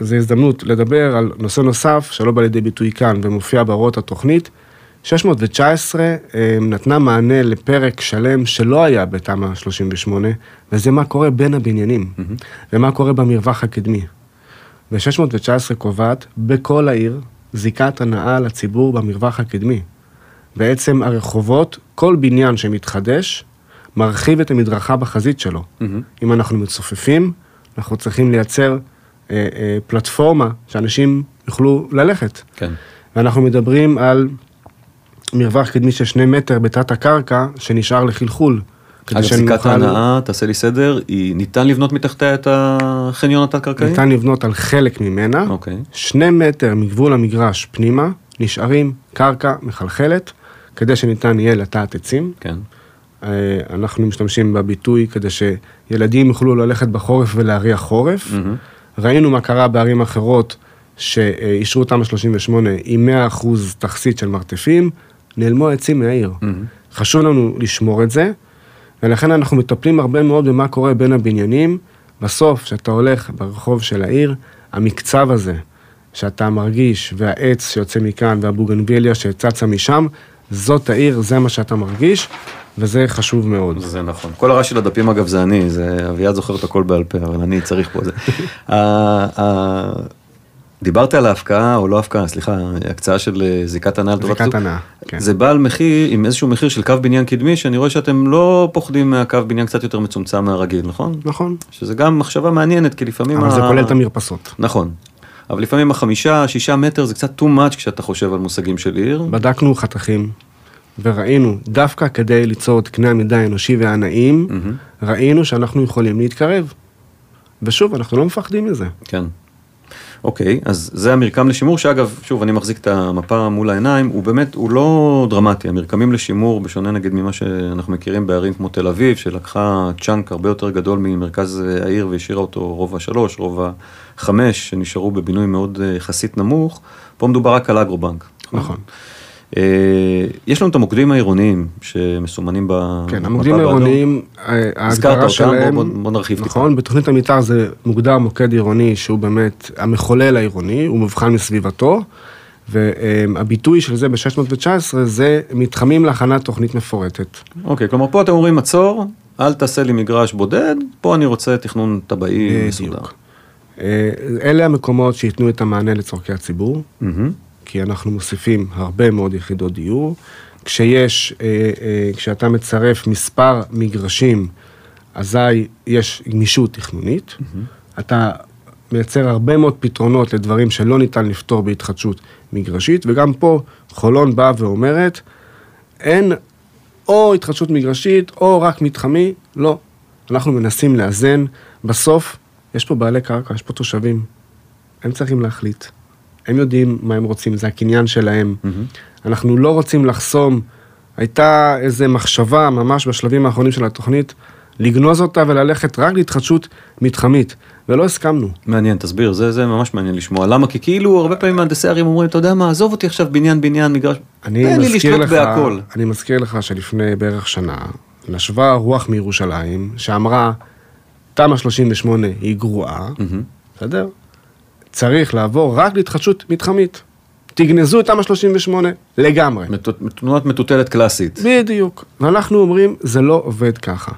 זו הזדמנות לדבר על נושא נוסף שלא בא לידי ביטוי כאן ומופיע בהוראות התוכנית. 619 אה, נתנה מענה לפרק שלם שלא היה בתמ"א 38, וזה מה קורה בין הבניינים, ומה קורה במרווח הקדמי. ו-619 קובעת בכל העיר זיקת הנאה לציבור במרווח הקדמי. בעצם הרחובות, כל בניין שמתחדש, מרחיב את המדרכה בחזית שלו. אם אנחנו מצופפים, אנחנו צריכים לייצר פלטפורמה שאנשים יוכלו ללכת. כן. ואנחנו מדברים על מרווח קדמי של שני מטר בתת הקרקע, שנשאר לחלחול. אגב, שנוכל- ההנאה, תעשה לי סדר, היא ניתן לבנות מתחתיה את החניון התת-קרקעי? ניתן לבנות על חלק ממנה. אוקיי. שני מטר מגבול המגרש פנימה, נשארים קרקע מחלחלת, כדי שניתן יהיה לטעת עצים. כן. אה, אנחנו משתמשים בביטוי כדי שילדים יוכלו ללכת בחורף ולהריח חורף. מהמם. ראינו מה קרה בערים אחרות שאישרו תמ"א 38 עם 100% תכסית של מרתפים, נעלמו העצים מהעיר. מהמם. חשוב לנו לשמור את זה, ולכן אנחנו מטפלים הרבה מאוד במה קורה בין הבניינים. בסוף, כשאתה הולך ברחוב של העיר, המקצב הזה שאתה מרגיש, והעץ שיוצא מכאן, והבוגנביליה שצצה משם, זאת העיר, זה מה שאתה מרגיש, וזה חשוב מאוד. זה נכון. כל הרעש של הדפים אגב זה אני, זה אביעד זוכר את הכל בעל פה, אבל אני צריך פה זה. ה- ה- דיברת על ההפקעה, או לא הפקעה, סליחה, הקצאה של אה, זיקת הנאה לטובת זיקת. הנאה, כן. זה בא על מחיר, עם איזשהו מחיר של קו בניין קדמי, שאני רואה שאתם לא פוחדים מהקו בניין קצת יותר מצומצם מהרגיל, נכון? נכון. שזה גם מחשבה מעניינת, כי לפעמים... אבל זה ה- כולל את המרפסות. נכון. אבל לפעמים החמישה, שישה מטר זה קצת too much כשאתה חושב על מושגים של עיר. בדקנו חתכים, וראינו, דווקא כדי ליצור את קנה המידה האנושי והנעים, מהמם. ראינו שאנחנו יכולים להתקרב. ושוב, אנחנו לא מפחדים מזה. כן. אוקיי, אז זה המרקם לשימור, שאגב, שוב, אני מחזיק את המפה מול העיניים, הוא באמת, הוא לא דרמטי. המרקמים לשימור, בשונה נגיד ממה שאנחנו מכירים בערים כמו תל אביב, שלקחה צ'אנק הרבה יותר גדול ממרכז העיר והשאירה אותו רובע שלוש, רובע חמש, שנשארו בבינוי מאוד אה, יחסית נמוך, פה מדובר רק על אגרו-בנק. נכון. אה, יש לנו את המוקדים העירוניים שמסומנים במפה כן, המוקדים. העירוניים, אה, ההגדרה שלהם, בוא- בוא- נרחיב טיפה. נכון, בתוכנית המתאר זה מוגדר מוקד עירוני שהוא באמת המחולל העירוני, הוא מבחן מסביבתו, והביטוי של זה ב-619 זה מתחמים להכנת תוכנית מפורטת. אוקיי, כלומר פה אתם אומרים עצור, אל תעשה לי מגרש בודד, פה אני רוצה תכנון תב"עי מסודר. אה, אלה המקומות שייתנו את המענה לצורכי הציבור, מהמם. כי אנחנו מוסיפים הרבה מאוד יחידות דיור. כשיש, אה, אה, כשאתה מצרף מספר מגרשים, אזי יש גמישות תכנונית. אתה מייצר הרבה מאוד פתרונות לדברים שלא ניתן לפתור בהתחדשות מגרשית, וגם פה חולון באה ואומרת, אין או התחדשות מגרשית או רק מתחמי, לא. אנחנו מנסים לאזן, בסוף יש פה בעלי קרקע, יש פה תושבים, הם צריכים להחליט. הם יודעים מה הם רוצים, זה הקניין שלהם. מהמם. אנחנו לא רוצים לחסום, הייתה איזו מחשבה ממש בשלבים האחרונים של התוכנית, לגנוז אותה וללכת רק להתחדשות מתחמית, ולא הסכמנו. מעניין, תסביר, זה, זה ממש מעניין לשמוע. למה? כי כאילו הרבה פעמים מהנדסי ערים אומרים, אתה יודע מה, עזוב אותי עכשיו בניין, בניין, מגרש, תן לי לשלוט לך, בהכל. אני מזכיר לך שלפני בערך שנה, נשבה רוח מירושלים, שאמרה, תמ"א 38 היא גרועה. בסדר? צריך לעבור רק להתחדשות מתחמית. תגנזו את תמ"א 38 לגמרי. תנועת מטוטלת קלאסית. בדיוק. ואנחנו אומרים, זה לא עובד ככה.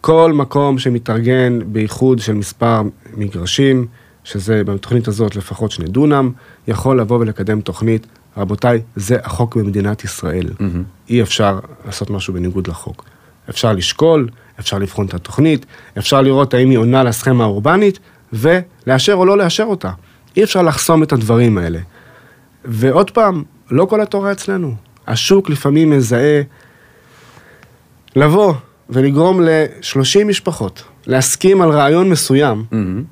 כל מקום שמתארגן באיחוד של מספר מגרשים, שזה בתוכנית הזאת לפחות שני דונם, יכול לבוא ולקדם תוכנית. רבותיי, זה החוק במדינת ישראל. מהמם. אי אפשר לעשות משהו בניגוד לחוק. אפשר לשקול, אפשר לבחון את התוכנית, אפשר לראות האם היא עונה לסכמה האורבנית, ולאשר או לא לאשר אותה. אי אפשר לחסום את הדברים האלה. ועוד פעם, לא כל התורה אצלנו. השוק לפעמים מזהה לבוא ולגרום ל-30 משפחות להסכים על רעיון מסוים, מהמם.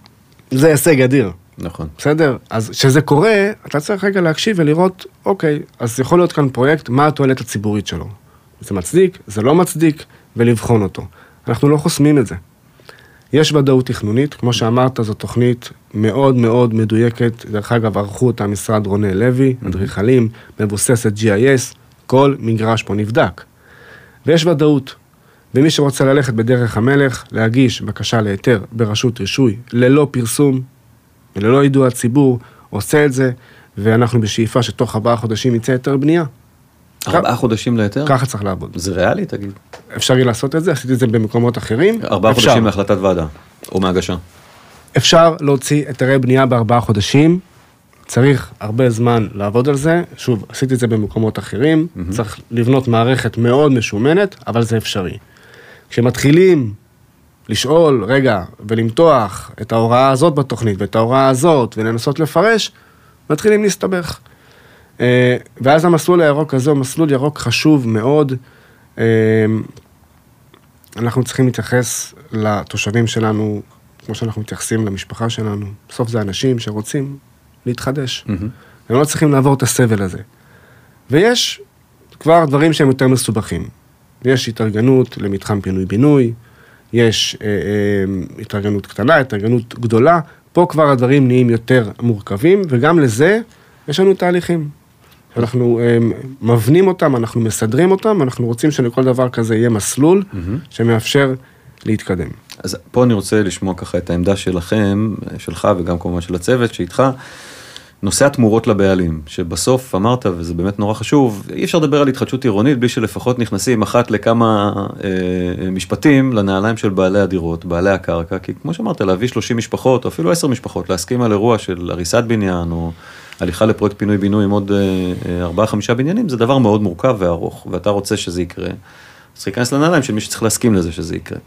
זה הישג אדיר. נכון. בסדר? אז כשזה קורה, אתה צריך רגע להקשיב ולראות, אוקיי, אז יכול להיות כאן פרויקט, מה התועלת הציבורית שלו? זה מצדיק, זה לא מצדיק, ולבחון אותו. אנחנו לא חוסמים את זה. יש ודאות תכנונית, כמו שאמרת, זו תוכנית מאוד מאוד מדויקת, דרך אגב, ערכו אותה משרד רונן לוי, אדריכלים, מבוססת GIS, כל מגרש פה נבדק. ויש ודאות. ומי שרוצה ללכת בדרך המלך, להגיש בקשה להיתר ברשות רישוי ללא פרסום וללא יידוע הציבור, עושה את זה, ואנחנו בשאיפה שתוך ארבעה חודשים יצא היתר בנייה. ארבעה חודשים להיתר? ככה צריך לעבוד. זה ריאלי, תגיד? אפשרי לעשות את זה, עשיתי את זה במקומות אחרים. ארבעה אפשר. חודשים מהחלטת ועדה, או מהגשה. אפשר להוציא היתרי בנייה בארבעה חודשים, צריך הרבה זמן לעבוד על זה. שוב, עשיתי את זה במקומות אחרים, צריך לבנות מערכת מאוד משומנת, אבל זה אפשרי. כשמתחילים לשאול, רגע, ולמתוח את ההוראה הזאת בתוכנית ואת ההוראה הזאת, ולנסות לפרש, מתחילים להסתבך. אה, ואז המסלול הירוק הזה הוא מסלול ירוק חשוב מאוד. אה, אנחנו צריכים להתייחס לתושבים שלנו כמו שאנחנו מתייחסים למשפחה שלנו. בסוף זה אנשים שרוצים להתחדש. מהמם. הם לא צריכים לעבור את הסבל הזה. ויש כבר דברים שהם יותר מסובכים. יש התארגנות למתחם פינוי-בינוי, יש אה, אה, התארגנות קטנה, התארגנות גדולה, פה כבר הדברים נהיים יותר מורכבים, וגם לזה יש לנו תהליכים. אנחנו אה, מבנים אותם, אנחנו מסדרים אותם, אנחנו רוצים שלכל דבר כזה יהיה מסלול שמאפשר להתקדם. אז פה אני רוצה לשמוע ככה את העמדה שלכם, שלך וגם כמובן של הצוות שאיתך. נושא התמורות לבעלים, שבסוף אמרת, וזה באמת נורא חשוב, אי אפשר לדבר על התחדשות עירונית בלי שלפחות נכנסים אחת לכמה אה, משפטים לנעליים של בעלי הדירות, בעלי הקרקע, כי כמו שאמרת, להביא 30 משפחות, או אפילו 10 משפחות, להסכים על אירוע של הריסת בניין, או הליכה לפרויקט פינוי-בינוי עם עוד 4-5 בניינים, זה דבר מאוד מורכב וארוך, ואתה רוצה שזה יקרה. צריך להיכנס לנעליים של מי שצריך להסכים לזה שזה יקרה.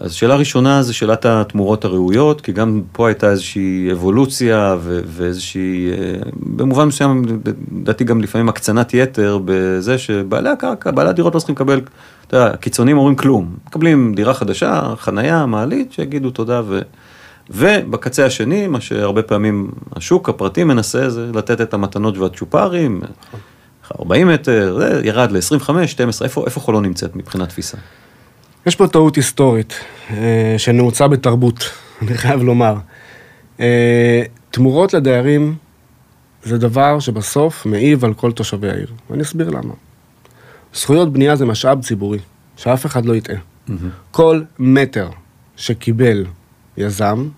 אז שאלה ראשונה זה שאלת התמורות הראויות, כי גם פה הייתה איזושהי אבולוציה ו- ואיזושהי, אה, במובן מסוים, לדעתי גם לפעמים הקצנת יתר בזה שבעלי הקרקע, בעלי הדירות לא צריכים לקבל, אתה יודע, הקיצונים אומרים כלום, מקבלים דירה חדשה, חנייה, מעלית, שיגידו תודה ו... ובקצה השני, מה שהרבה פעמים השוק הפרטי מנסה, זה לתת את המתנות והצ'ופרים, 40 מטר, זה ירד ל-25, 12, איפה, איפה חולון נמצאת מבחינת תפיסה? יש פה טעות היסטורית אה, שנעוצה בתרבות, אני חייב לומר. אה, תמורות לדיירים זה דבר שבסוף מעיב על כל תושבי העיר, ואני אסביר למה. זכויות בנייה זה משאב ציבורי, שאף אחד לא יטעה. Mm-hmm. כל מטר שקיבל יזם,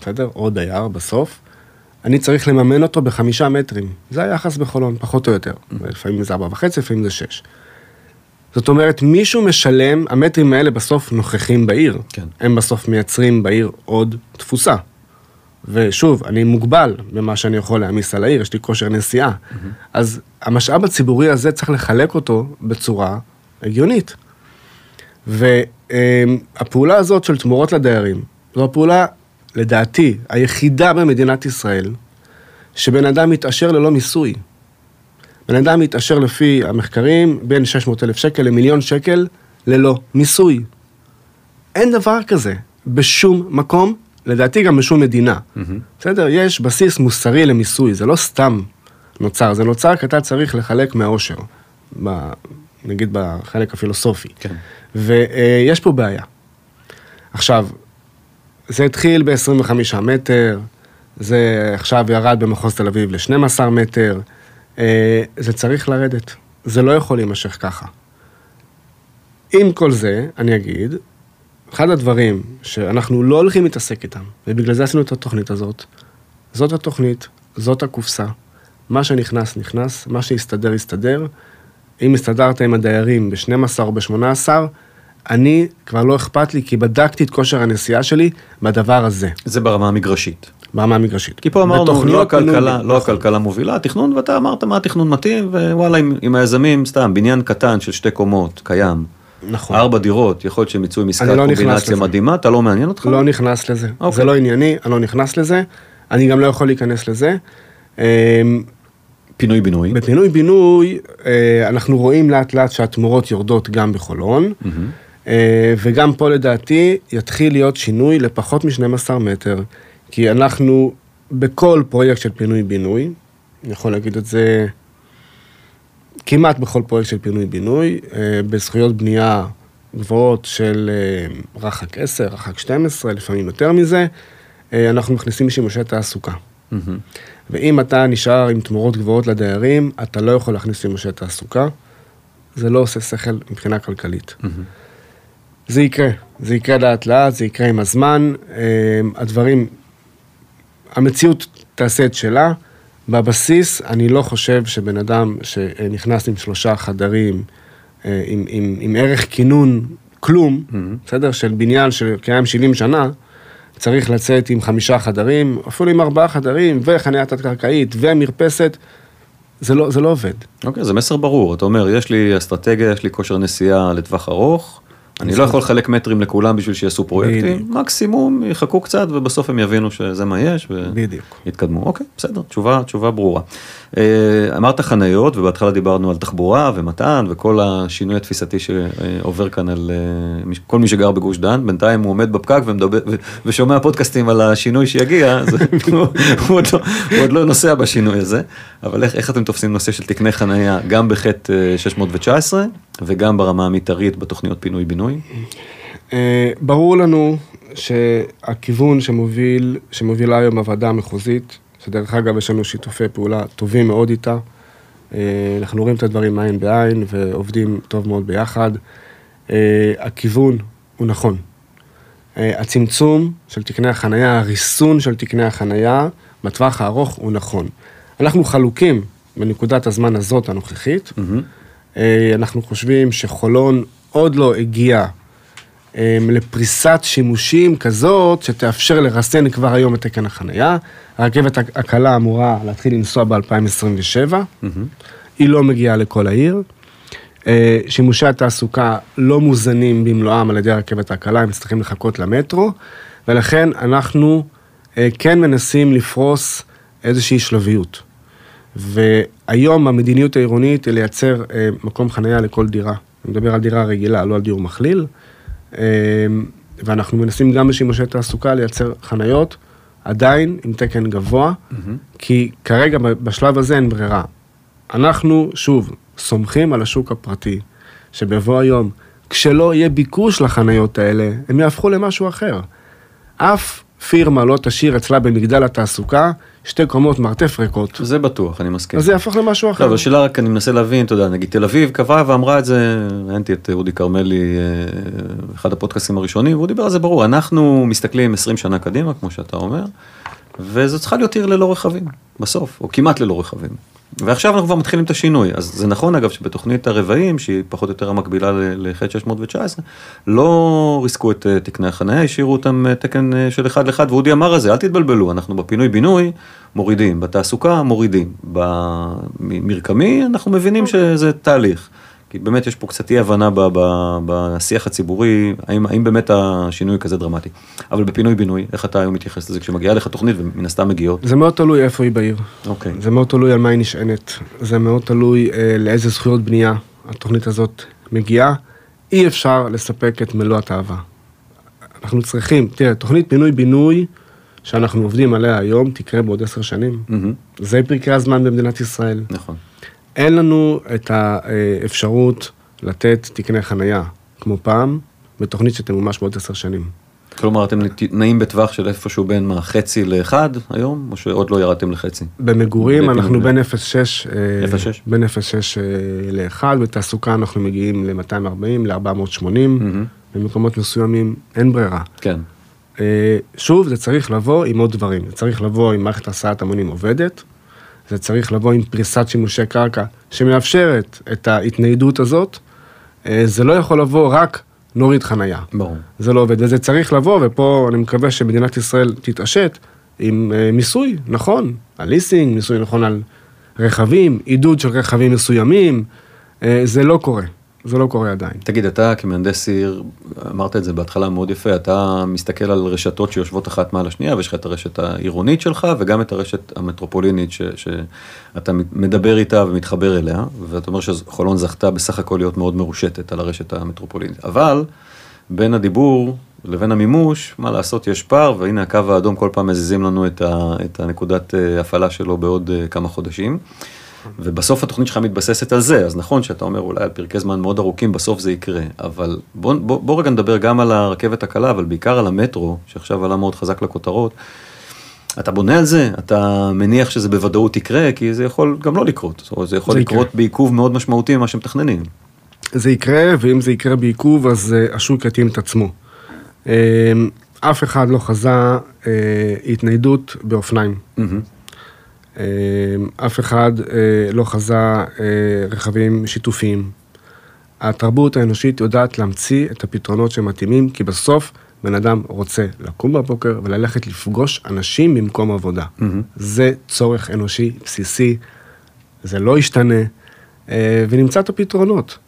בסדר? או דייר בסוף, אני צריך לממן אותו בחמישה מטרים. זה היחס בחולון, פחות או יותר. Mm-hmm. לפעמים זה ארבע וחצי, לפעמים זה שש. זאת אומרת, מישהו משלם, המטרים האלה בסוף נוכחים בעיר. כן. הם בסוף מייצרים בעיר עוד תפוסה. ושוב, אני מוגבל במה שאני יכול להעמיס על העיר, יש לי כושר נסיעה. Mm-hmm. אז המשאב הציבורי הזה, צריך לחלק אותו בצורה הגיונית. והפעולה הזאת של תמורות לדיירים, זו הפעולה, לדעתי, היחידה במדינת ישראל, שבן אדם מתעשר ללא מיסוי. בן אדם מתעשר לפי המחקרים בין 600 אלף שקל למיליון שקל ללא מיסוי. אין דבר כזה בשום מקום, לדעתי גם בשום מדינה. Mm-hmm. בסדר? יש בסיס מוסרי למיסוי, זה לא סתם נוצר, זה נוצר כי אתה צריך לחלק מהעושר, ב, נגיד בחלק הפילוסופי. כן. ויש פה בעיה. עכשיו, זה התחיל ב-25 מטר, זה עכשיו ירד במחוז תל אביב ל-12 מטר, אה, זה צריך לרדת, זה לא יכול להימשך ככה. עם כל זה, אני אגיד, אחד הדברים שאנחנו לא הולכים להתעסק איתם, ובגלל זה עשינו את התוכנית הזאת, זאת התוכנית, זאת הקופסה, מה שנכנס, נכנס, מה שיסתדר, יסתדר. אם הסתדרת עם הדיירים ב-12 או ב-18, אני, כבר לא אכפת לי, כי בדקתי את כושר הנסיעה שלי בדבר הזה. זה ברמה המגרשית. ברמה המגרשית. כי פה אמרנו, לא הכלכלה, לא הכלכלה מובילה, התכנון, ואתה אמרת מה התכנון מתאים, ווואלה, עם, עם היזמים, סתם, בניין קטן של שתי קומות, קיים. נכון. ארבע דירות, יכול להיות שהם יצאו עם עסקת לא קומבינציה. מדהימה, אתה לא מעניין אותך? לא נכנס לזה. אוקיי. זה לא ענייני, אני לא נכנס לזה. אני גם לא יכול להיכנס לזה. אמ, פינוי-בינוי. בפינוי-בינוי, אה, אנחנו רואים לאט לאט שהתמורות יורדות גם בחולון, אה, וגם פה לדעתי יתחיל להיות שינוי לפחות מ-12 מטר, כי אנחנו בכל פרויקט של פינוי-בינוי, אני יכול להגיד את זה כמעט בכל פרויקט של פינוי-בינוי, אה, בזכויות בנייה גבוהות של אה, רח"ק 10, רח"ק 12, לפעמים יותר מזה, אה, אנחנו מכניסים שימושי תעסוקה. ואם אתה נשאר עם תמורות גבוהות לדיירים, אתה לא יכול להכניס שימושי תעסוקה. זה לא עושה שכל מבחינה כלכלית. זה יקרה, זה יקרה לאט לאט, זה יקרה עם הזמן. אה, הדברים, המציאות תעשה את שלה. בבסיס, אני לא חושב שבן אדם שנכנס עם שלושה חדרים, אה, עם, עם, עם ערך כינון כלום, בסדר? של בניין שקיים 70 שנה, צריך לצאת עם חמישה חדרים, אפילו עם ארבעה חדרים, וחניה תת-קרקעית, ומרפסת, זה לא, זה לא עובד. אוקיי, זה מסר ברור, אתה אומר, יש לי אסטרטגיה, יש לי כושר נסיעה לטווח ארוך, אני לא יכול לחלק מטרים לכולם בשביל שיעשו פרויקטים. מקסימום יחכו קצת ובסוף הם יבינו שזה מה יש. ויתקדמו. אוקיי, בסדר, תשובה, תשובה ברורה. אה, אמרת חניות ובהתחלה דיברנו על תחבורה ומתן וכל השינוי התפיסתי שעובר כאן על אה, כל מי שגר בגוש דן, בינתיים הוא עומד בפקק ומדבר, ושומע פודקאסטים על השינוי שיגיע, אז הוא, הוא, עוד לא, הוא עוד לא נוסע בשינוי הזה, אבל איך, איך אתם תופסים נושא של תקני חניה גם בחטא אה, 619 וגם ברמה המתארית בתוכניות פינוי-בינוי? אה, ברור לנו שהכיוון שמוביל, שמובילה היום הוועדה המחוזית, שדרך אגב יש לנו שיתופי פעולה טובים מאוד איתה, אה, אנחנו רואים את הדברים עין בעין ועובדים טוב מאוד ביחד. אה, הכיוון הוא נכון. הצמצום של תקני החנייה, הריסון של תקני החנייה, בטווח הארוך הוא נכון. אנחנו חלוקים בנקודת הזמן הזאת הנוכחית. אה, אנחנו חושבים שחולון עוד לא הגיע אה, לפריסת שימושים כזאת שתאפשר לרסן כבר היום את תקן החנייה. הרכבת הקלה אמורה להתחיל לנסוע ב-2027, היא לא מגיעה לכל העיר. אה, שימושי התעסוקה לא מוזנים במלואם על ידי הרכבת הקלה, הם צריכים לחכות למטרו, ולכן אנחנו אה, כן מנסים לפרוס איזושהי שלביות. והיום המדיניות העירונית היא לייצר אה, מקום חניה לכל דירה. אני מדבר על דירה רגילה, לא על דיור מכליל. ואנחנו מנסים גם בשימושי תעסוקה לייצר חניות, עדיין עם תקן גבוה, mm-hmm. כי כרגע בשלב הזה אין ברירה. אנחנו, שוב, סומכים על השוק הפרטי, שבבוא היום, כשלא יהיה ביקוש לחניות האלה, הם יהפכו למשהו אחר. אף פירמה לא תשאיר אצלה במגדל התעסוקה שתי קומות מרתף ריקות. זה בטוח, אני מסכים. אז זה יהפוך למשהו אחר. לא, השאלה רק, אני מנסה להבין, אתה יודע, נגיד תל אביב קבעה ואמרה את זה, ראיינתי את אודי כרמלי, אה, אחד הפודקאסטים הראשונים, והוא דיבר על זה ברור, אנחנו מסתכלים 20 שנה קדימה, כמו שאתה אומר, וזו צריכה להיות עיר ללא רכבים, בסוף, או כמעט ללא רכבים. ועכשיו אנחנו כבר מתחילים את השינוי, אז זה נכון אגב שבתוכנית הרבעים, שהיא פחות או יותר המקבילה ל-ח 619, לא ריסקו את אה, תקני החניה, השאירו אותם אה, תקן אה, של אחד לאחד, ואודי אמר על זה, אל תתבלבלו, אנחנו בפינוי-בינוי מורידים, בתעסוקה מורידים, במרקמי אנחנו מבינים שזה תהליך. כי באמת יש פה קצת אי הבנה בשיח הציבורי, האם, האם באמת השינוי כזה דרמטי. אבל בפינוי-בינוי, איך אתה היום מתייחס לזה כשמגיעה לך תוכנית ומן הסתם מגיעות? זה מאוד תלוי איפה היא בעיר. אוקיי. זה מאוד תלוי על מה היא נשענת. זה מאוד תלוי אה, לאיזה זכויות בנייה התוכנית הזאת מגיעה. אי אפשר לספק את מלוא התאווה. אנחנו צריכים, תראה, תוכנית פינוי-בינוי שאנחנו עובדים עליה היום, תקרה בעוד עשר שנים. Mm-hmm. זה פרקי הזמן במדינת ישראל. נכון. אין לנו את האפשרות לתת תקני חנייה, כמו פעם, בתוכנית שתמומש בעוד עשר שנים. כלומר, אתם נעים בטווח של איפשהו בין מה, חצי לאחד היום, או שעוד לא ירדתם לחצי? במגורים אנחנו בין 0.6 0.6? בין 0.6 ל-1, בתעסוקה אנחנו מגיעים ל-240, ל-480, במקומות מסוימים אין ברירה. כן. אה, שוב, זה צריך לבוא עם עוד דברים, זה צריך לבוא עם מערכת הסעת המונים עובדת, זה צריך לבוא עם פריסת שימושי קרקע שמאפשרת את ההתניידות הזאת. אה, זה לא יכול לבוא רק נוריד חנייה. ברור. זה לא עובד, וזה צריך לבוא, ופה אני מקווה שמדינת ישראל תתעשת עם אה, מיסוי נכון, על ליסינג, מיסוי נכון על רכבים, עידוד של רכבים מסוימים, אה, זה לא קורה. זה לא קורה עדיין. תגיד, אתה כמהנדס עיר, אמרת את זה בהתחלה מאוד יפה, אתה מסתכל על רשתות שיושבות אחת מעל השנייה, ויש לך את הרשת העירונית שלך, וגם את הרשת המטרופולינית ש, שאתה מדבר איתה ומתחבר אליה, ואתה אומר שחולון זכתה בסך הכל להיות מאוד מרושתת על הרשת המטרופולינית. אבל בין הדיבור לבין המימוש, מה לעשות, יש פער, והנה הקו האדום כל פעם מזיזים לנו את, ה, את הנקודת אה, הפעלה שלו בעוד אה, כמה חודשים. ובסוף התוכנית שלך מתבססת על זה, אז נכון שאתה אומר אולי על פרקי זמן מאוד ארוכים, בסוף זה יקרה, אבל בוא, בוא, בוא רגע נדבר גם על הרכבת הקלה, אבל בעיקר על המטרו, שעכשיו עלה מאוד חזק לכותרות. אתה בונה על זה, אתה מניח שזה בוודאות יקרה, כי זה יכול גם לא לקרות, זאת אומרת, זה יכול זה לקרות יקרה. בעיכוב מאוד משמעותי ממה שמתכננים. זה יקרה, ואם זה יקרה בעיכוב, אז uh, השוק יתאים את עצמו. Uh, אף אחד לא חזה uh, התניידות באופניים. Mm-hmm. אה, אף אחד אה, לא חזה אה, רכבים שיתופיים. התרבות האנושית יודעת להמציא את הפתרונות שמתאימים, כי בסוף בן אדם רוצה לקום בבוקר וללכת לפגוש אנשים במקום עבודה. Mm-hmm. זה צורך אנושי בסיסי, זה לא ישתנה, ונמצא את הפתרונות.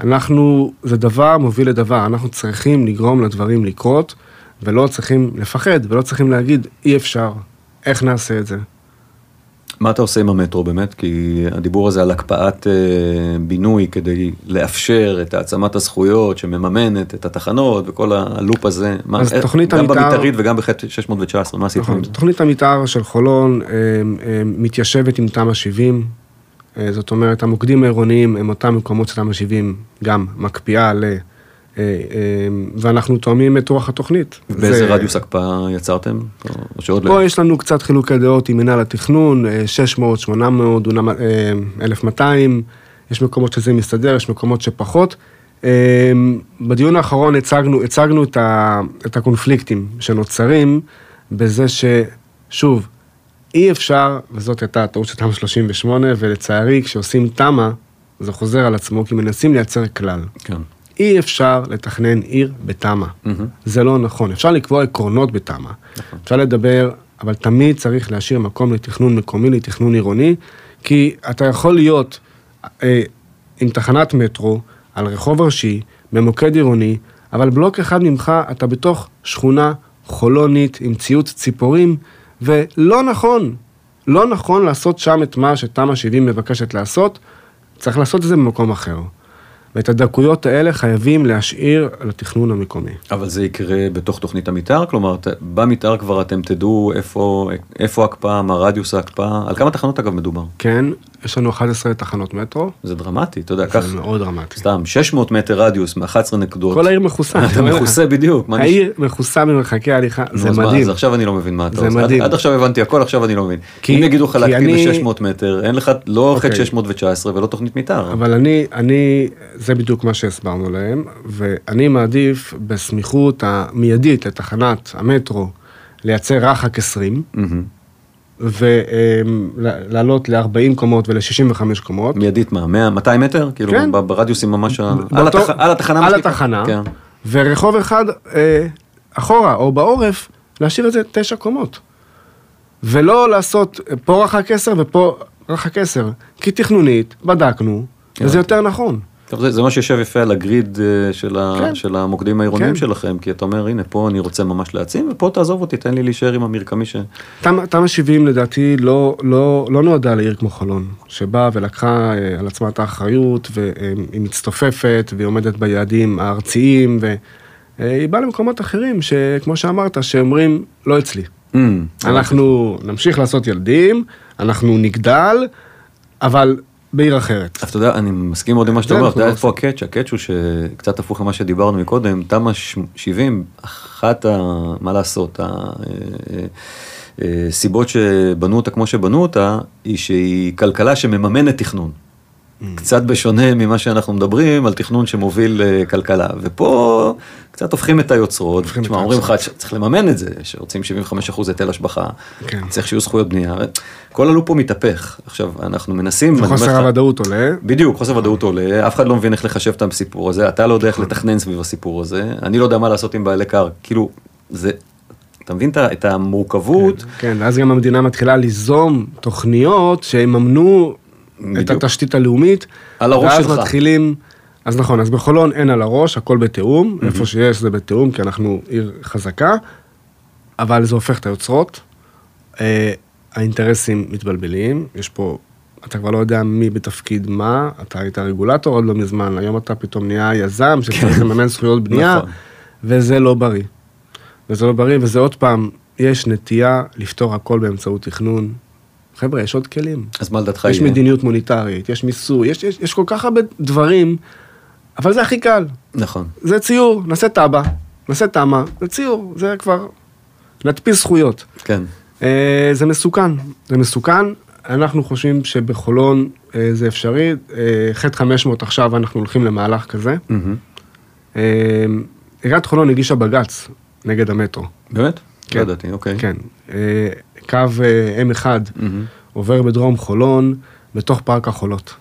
אנחנו, זה דבר מוביל לדבר, אנחנו צריכים לגרום לדברים לקרות, ולא צריכים לפחד, ולא צריכים להגיד, אי אפשר, איך נעשה את זה? מה אתה עושה עם המטרו באמת? כי הדיבור הזה על הקפאת אה, בינוי כדי לאפשר את העצמת הזכויות שמממנת את התחנות וכל הלופ הזה. מה. גם במתארית וגם ב-619, מה עשית? נכון, תוכנית המתאר של חולון אה, אה, מתיישבת עם תמ"א 70. אה, זאת אומרת, המוקדים העירוניים הם אותם מקומות שתמ"א 70 גם מקפיאה ל... אה, אה, ואנחנו תואמים את רוח התוכנית. באיזה זה... רדיוס הקפאה יצרתם? או שעוד לא? פה יש לנו קצת חילוקי דעות עם מנהל התכנון, 600, 800, דונם, 1200, יש מקומות שזה מסתדר, יש מקומות שפחות. אמ, בדיון האחרון הצגנו, הצגנו את, ה, את הקונפליקטים שנוצרים בזה ששוב, אי אפשר, וזאת הייתה הטעות של תמ"א 38, ולצערי כשעושים תמ"א, זה חוזר על עצמו, כי מנסים לייצר כלל. כן. אי אפשר לתכנן עיר בתמ"א. מהמם. זה לא נכון. אפשר לקבוע עקרונות בתמ"א. אפשר לדבר, אבל תמיד צריך להשאיר מקום לתכנון מקומי, לתכנון עירוני, כי אתה יכול להיות אה, עם תחנת מטרו על רחוב ראשי, במוקד עירוני, אבל בלוק אחד ממך אתה בתוך שכונה חולונית עם ציוץ ציפורים, ולא נכון, לא נכון לעשות שם את מה שתמ"א 70 מבקשת לעשות, צריך לעשות את זה במקום אחר. ואת הדקויות האלה חייבים להשאיר לתכנון המקומי. אבל זה יקרה בתוך תוכנית המתאר? כלומר, במתאר כבר אתם תדעו איפה, איפה ההקפאה, מה רדיוס ההקפאה? על כמה תחנות אגב מדובר? כן, יש לנו 11 תחנות מטרו, זה דרמטי, אתה יודע, קח זה מאוד דרמטי. סתם 600 מטר רדיוס מ-11 נקודות. כל העיר מכוסה. אתה מכוסה בדיוק. העיר מכוסה ממרחקי הליכה, זה מדהים. אז עכשיו אני לא מבין מה אתה זה עושה. עד- מדהים. עד עכשיו הבנתי הכל, עכשיו אני לא מבין. אם יגידו לך אני- ב-600 מטר, אין לך לא חטא אוקיי. 619 ולא תוכנית מתאר. אבל אני, אני, זה בדיוק מה שהסברנו להם, ואני מעדיף בסמיכות המיידית לתחנת המטרו לייצר רחק 20, מהמם. ולעלות ל-40 קומות ול-65 קומות. מיידית מה, 100, 200 מטר? כאילו כן. ברדיוסים ממש, על התח- על התחנה. על. התחנה, כן. ורחוב אחד אה, אחורה או בעורף, להשאיר את זה תשע קומות. ולא לעשות פה רחק 10 ופה רחק 10, כי תכנונית, בדקנו, וזה יותר נכון. טוב, זה, זה מה שיושב יפה על הגריד אה, של, ה, כן. של המוקדים העירוניים כן. שלכם, כי אתה אומר, הנה, פה אני רוצה ממש להעצים, ופה תעזוב אותי, תן לי להישאר עם המרקמי ש... תמ"א תמ"א 70 לדעתי לא, לא, לא נועדה לעיר כמו חולון, שבאה ולקחה אה, על עצמה את האחריות, והיא מצטופפת, והיא עומדת ביעדים הארציים, והיא באה למקומות אחרים, שכמו שאמרת, שאומרים, לא אצלי. Mm, אנחנו נמשיך לעשות ילדים, אנחנו נגדל, אבל בעיר אחרת. אז אתה יודע, אני מסכים מאוד עם מה שאתה אומר, אתה יודע לא איפה הקאץ', הקאץ' הוא שקצת הפוך ממה שדיברנו מקודם, תמ"א 70, אחת ה... מה לעשות, הסיבות שבנו אותה כמו שבנו אותה, היא שהיא כלכלה שמממנת תכנון. קצת בשונה ממה שאנחנו מדברים על תכנון שמוביל אה, כלכלה, ופה קצת הופכים את היוצרות, תשמע, אומרים לך. צריך לממן את זה, שרוצים 75% היטל השבחה, כן. צריך שיהיו זכויות בנייה, כל הלופ פה מתהפך, עכשיו אנחנו מנסים, חוסר הוודאות עולה. בדיוק, חוסר ודאות עולה, אף אחד לא מבין איך לחשב את הסיפור הזה, אתה לא יודע איך לתכנן סביב הסיפור הזה, אני לא יודע מה לעשות עם בעלי קר, כאילו, זה, אתה מבין את המורכבות? כן, ואז גם המדינה מתחילה ליזום תוכניות שיממנו את. התשתית הלאומית. על הראש ואז שלך. מתחילים, אז נכון, אז בחולון אין על הראש, הכל בתיאום, איפה שיש זה בתיאום, כי אנחנו עיר חזקה, אבל זה הופך את היוצרות. אה, האינטרסים מתבלבלים, יש פה, אתה כבר לא יודע מי בתפקיד מה, אתה היית רגולטור עוד לא מזמן, היום אתה פתאום נהיה יזם שצריך לממן זכויות בנייה, נכון. וזה לא בריא. וזה לא בריא, וזה עוד פעם, יש נטייה לפתור הכל באמצעות תכנון. חבר'ה, יש עוד כלים. אז מה לדעתך יש יהיה? מדיניות מוניטרית, יש מיסוי, יש, יש, יש כל כך הרבה דברים, אבל זה הכי קל. נכון, זה ציור, נעשה תב"ע, נעשה תמ"א, זה ציור, זה כבר... נדפיס זכויות. כן, אה, זה מסוכן, זה מסוכן. אנחנו חושבים שבחולון אה, זה אפשרי. אה, חטא 500 עכשיו אנחנו הולכים למהלך כזה. אה, עיריית חולון הגישה בג"ץ נגד המטרו. באמת? כן. לא ידעתי, אוקיי. כן. אה, קו אה, M1 מהמם. עובר בדרום חולון, בתוך פארק החולות.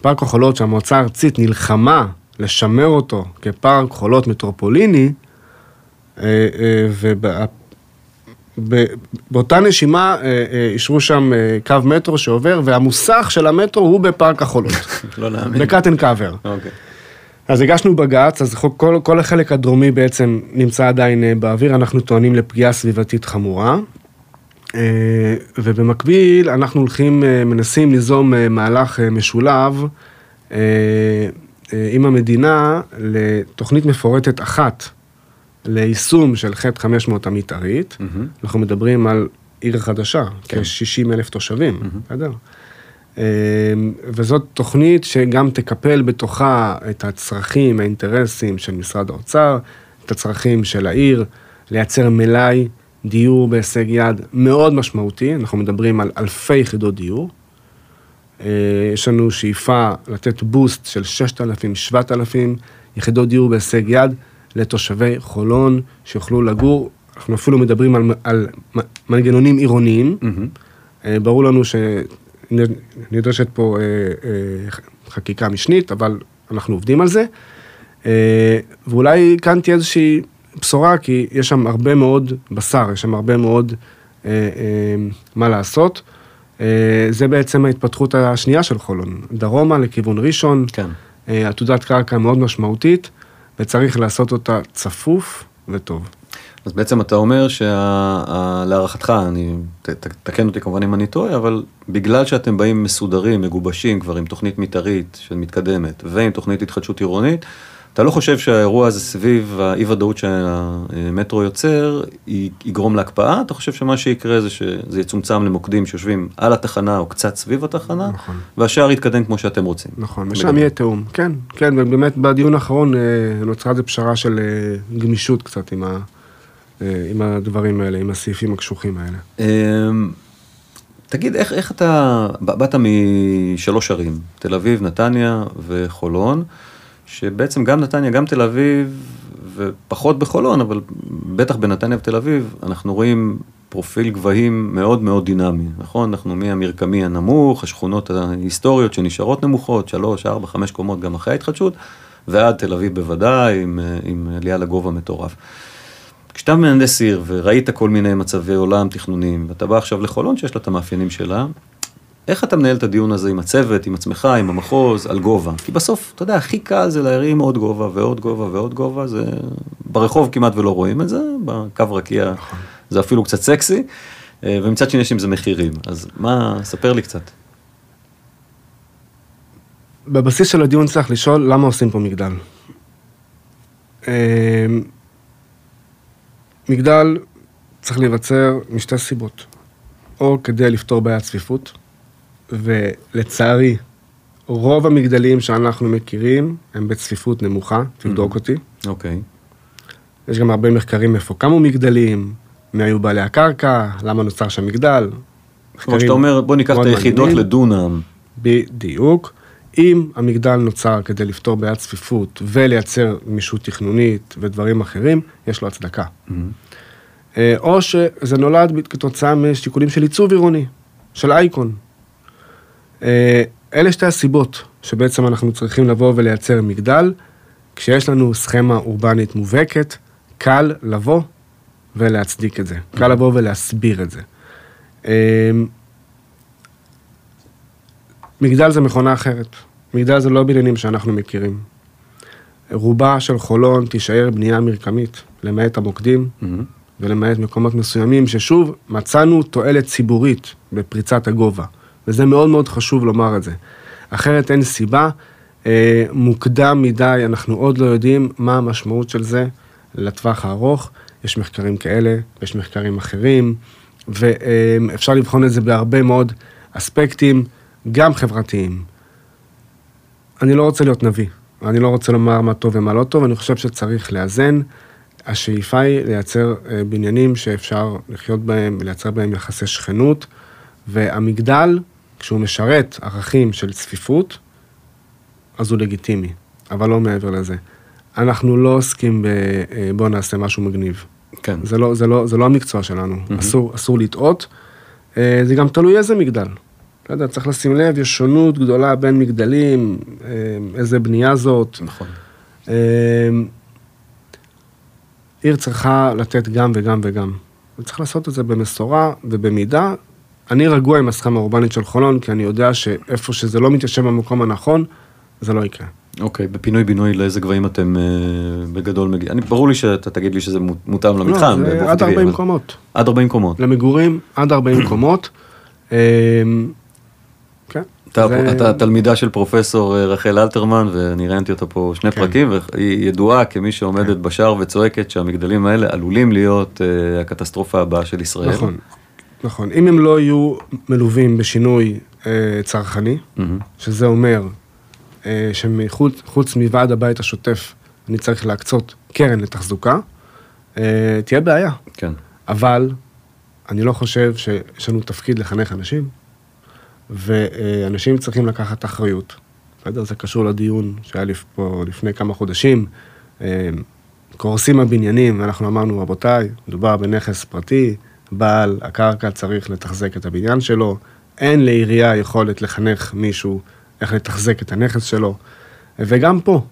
פארק החולות שהמועצה הארצית נלחמה לשמר אותו כפארק חולות מטרופוליני, ובאותה נשימה אה, אה, אישרו שם אה, קו מטרו שעובר, והמוסך של המטרו הוא בפארק החולות, לא להאמין. בקאטן קאבר. אוקיי. אז הגשנו בג"ץ, אז כל, כל החלק הדרומי בעצם נמצא עדיין אה, באוויר, אנחנו טוענים לפגיעה סביבתית חמורה. אה, ובמקביל אנחנו הולכים, אה, מנסים ליזום אה, מהלך משולב עם המדינה לתוכנית מפורטת אחת ליישום של חטא 500 המתארית. מהמם. אנחנו מדברים על עיר חדשה, כן. כ-60 אלף תושבים, בסדר? אמ, וזאת תוכנית שגם תקפל בתוכה את הצרכים, האינטרסים של משרד האוצר, את הצרכים של העיר, לייצר מלאי דיור בהישג יד מאוד משמעותי, אנחנו מדברים על אלפי יחידות דיור, אה, יש לנו שאיפה לתת בוסט של 6,000-7,000 יחידות דיור בהישג יד לתושבי חולון שיוכלו לגור. אנחנו אפילו מדברים על, על מנגנונים עירוניים. Mm-hmm. ברור לנו שנדרשת פה חקיקה משנית, אבל אנחנו עובדים על זה. ואולי כאן תהיה איזושהי בשורה, כי יש שם הרבה מאוד בשר, יש שם הרבה מאוד אה, אה, מה לעשות. אה, זה בעצם ההתפתחות השנייה של חולון, דרומה לכיוון ראשון, כן. אה, עתודת קרקע מאוד משמעותית, וצריך לעשות אותה צפוף וטוב. אז בעצם אתה אומר שלהערכתך, אני, ת, ת, תקן אותי כמובן אם אני טועה, אבל בגלל שאתם באים מסודרים, מגובשים כבר עם תוכנית מתארית שמתקדמת ועם תוכנית התחדשות עירונית, אתה לא חושב שהאירוע הזה סביב האי ודאות שהמטרו יוצר יגרום להקפאה? אתה חושב שמה שיקרה זה שזה יצומצם למוקדים שיושבים על התחנה או קצת סביב התחנה, נכון. והשאר יתקדם כמו שאתם רוצים. נכון, ושם יהיה תיאום, כן, כן, ובאמת בדיון האחרון אה, נוצרה איזה פשרה של אה, גמישות קצת עם, ה, אה, עם הדברים האלה, עם הסעיפים הקשוחים האלה. תגיד, איך, איך אתה, באת משלוש ערים, תל אביב, נתניה וחולון. שבעצם גם נתניה, גם תל אביב, ופחות בחולון, אבל בטח בנתניה ותל אביב, אנחנו רואים פרופיל גבהים מאוד מאוד דינמי, נכון? אנחנו מהמרקמי הנמוך, השכונות ההיסטוריות שנשארות נמוכות, שלוש, ארבע, חמש קומות גם אחרי ההתחדשות, ועד תל אביב בוודאי, עם, עם עלייה לגובה מטורף. כשאתה מהנדס עיר וראית כל מיני מצבי עולם תכנוניים, ואתה בא עכשיו לחולון שיש לה את המאפיינים שלה, איך אתה מנהל את הדיון הזה עם הצוות, עם עצמך, עם המחוז, על גובה? כי בסוף, אתה יודע, הכי קל זה להרים עוד גובה ועוד גובה ועוד גובה, זה... ברחוב כמעט ולא רואים את זה, בקו רקיע נכון. זה אפילו קצת סקסי, אה, ומצד שני יש עם זה מחירים. אז מה, ספר לי קצת. בבסיס של הדיון צריך לשאול למה עושים פה מגדל. אה, מגדל צריך להיווצר משתי סיבות. או כדי לפתור בעיית צפיפות, ולצערי, רוב המגדלים שאנחנו מכירים הם בצפיפות נמוכה, תבדוק mm-hmm. אותי. אוקיי. יש גם הרבה מחקרים איפה קמו מגדלים, מי היו בעלי הקרקע, למה נוצר שם מגדל. כמו שאתה אומר, בוא ניקח את היחידות לדונם. בדיוק. אם המגדל נוצר כדי לפתור בעיית צפיפות ולייצר גמישות תכנונית ודברים אחרים, יש לו הצדקה. Mm-hmm. אה, או שזה נולד כתוצאה משיקולים של עיצוב עירוני, של אייקון. אה, אלה שתי הסיבות שבעצם אנחנו צריכים לבוא ולייצר מגדל. כשיש לנו סכמה אורבנית מובהקת, קל לבוא ולהצדיק את זה, קל לבוא ולהסביר את זה. אה, מגדל זה מכונה אחרת, מגדל זה לא בניינים שאנחנו מכירים. רובה של חולון תישאר בנייה מרקמית, למעט המוקדים mm-hmm. ולמעט מקומות מסוימים, ששוב, מצאנו תועלת ציבורית בפריצת הגובה. וזה מאוד מאוד חשוב לומר את זה. אחרת אין סיבה, אה, מוקדם מדי, אנחנו עוד לא יודעים מה המשמעות של זה לטווח הארוך. יש מחקרים כאלה, יש מחקרים אחרים, ואפשר לבחון את זה בהרבה מאוד אספקטים, גם חברתיים. אני לא רוצה להיות נביא, אני לא רוצה לומר מה טוב ומה לא טוב, אני חושב שצריך לאזן. השאיפה היא לייצר אה, בניינים שאפשר לחיות בהם, לייצר בהם יחסי שכנות, והמגדל כשהוא משרת ערכים של צפיפות, אז הוא לגיטימי, אבל לא מעבר לזה. אנחנו לא עוסקים ב... אה, בוא נעשה משהו מגניב. כן. זה לא, זה לא, זה לא המקצוע שלנו, mm-hmm. אסור, אסור לטעות. אה, זה גם תלוי איזה מגדל. לא יודע, צריך לשים לב, יש שונות גדולה בין מגדלים, אה, איזה בנייה זאת. נכון. עיר צריכה לתת גם וגם וגם. וצריך לעשות את זה במשורה ובמידה, אני רגוע עם הסכמה האורבנית של חולון, כי אני יודע שאיפה שזה לא מתיישב במקום הנכון, זה לא יקרה. אוקיי, בפינוי-בינוי לאיזה גבהים אתם אה, בגדול מגיעים? ברור לי שאתה תגיד לי שזה מותאם למתחם. לא, זה עד 40 אבל... קומות. עד 40 קומות. למגורים, עד 40 קומות. אה, כן. אתה, זה... אתה תלמידה של פרופסור אה, רחל אלתרמן, ואני ראיינתי אותה פה שני כן. פרקים, והיא ידועה כמי שעומדת כן. בשער וצועקת שהמגדלים האלה עלולים להיות uh, הקטסטרופה הבאה של ישראל. נכון. נכון, אם הם לא יהיו מלווים בשינוי אה, צרכני, mm-hmm. שזה אומר אה, שחוץ מוועד הבית השוטף, אני צריך להקצות קרן לתחזוקה, אה, תהיה בעיה. כן. אבל אני לא חושב שיש לנו תפקיד לחנך אנשים. ואנשים צריכים לקחת אחריות. בסדר? זה קשור לדיון שהיה לפ- פה לפני כמה חודשים. אה, קורסים הבניינים, ואנחנו אמרנו, רבותיי, מדובר בנכס פרטי, בעל הקרקע צריך לתחזק את הבניין שלו, אין לעירייה יכולת לחנך מישהו איך לתחזק את הנכס שלו. וגם פה,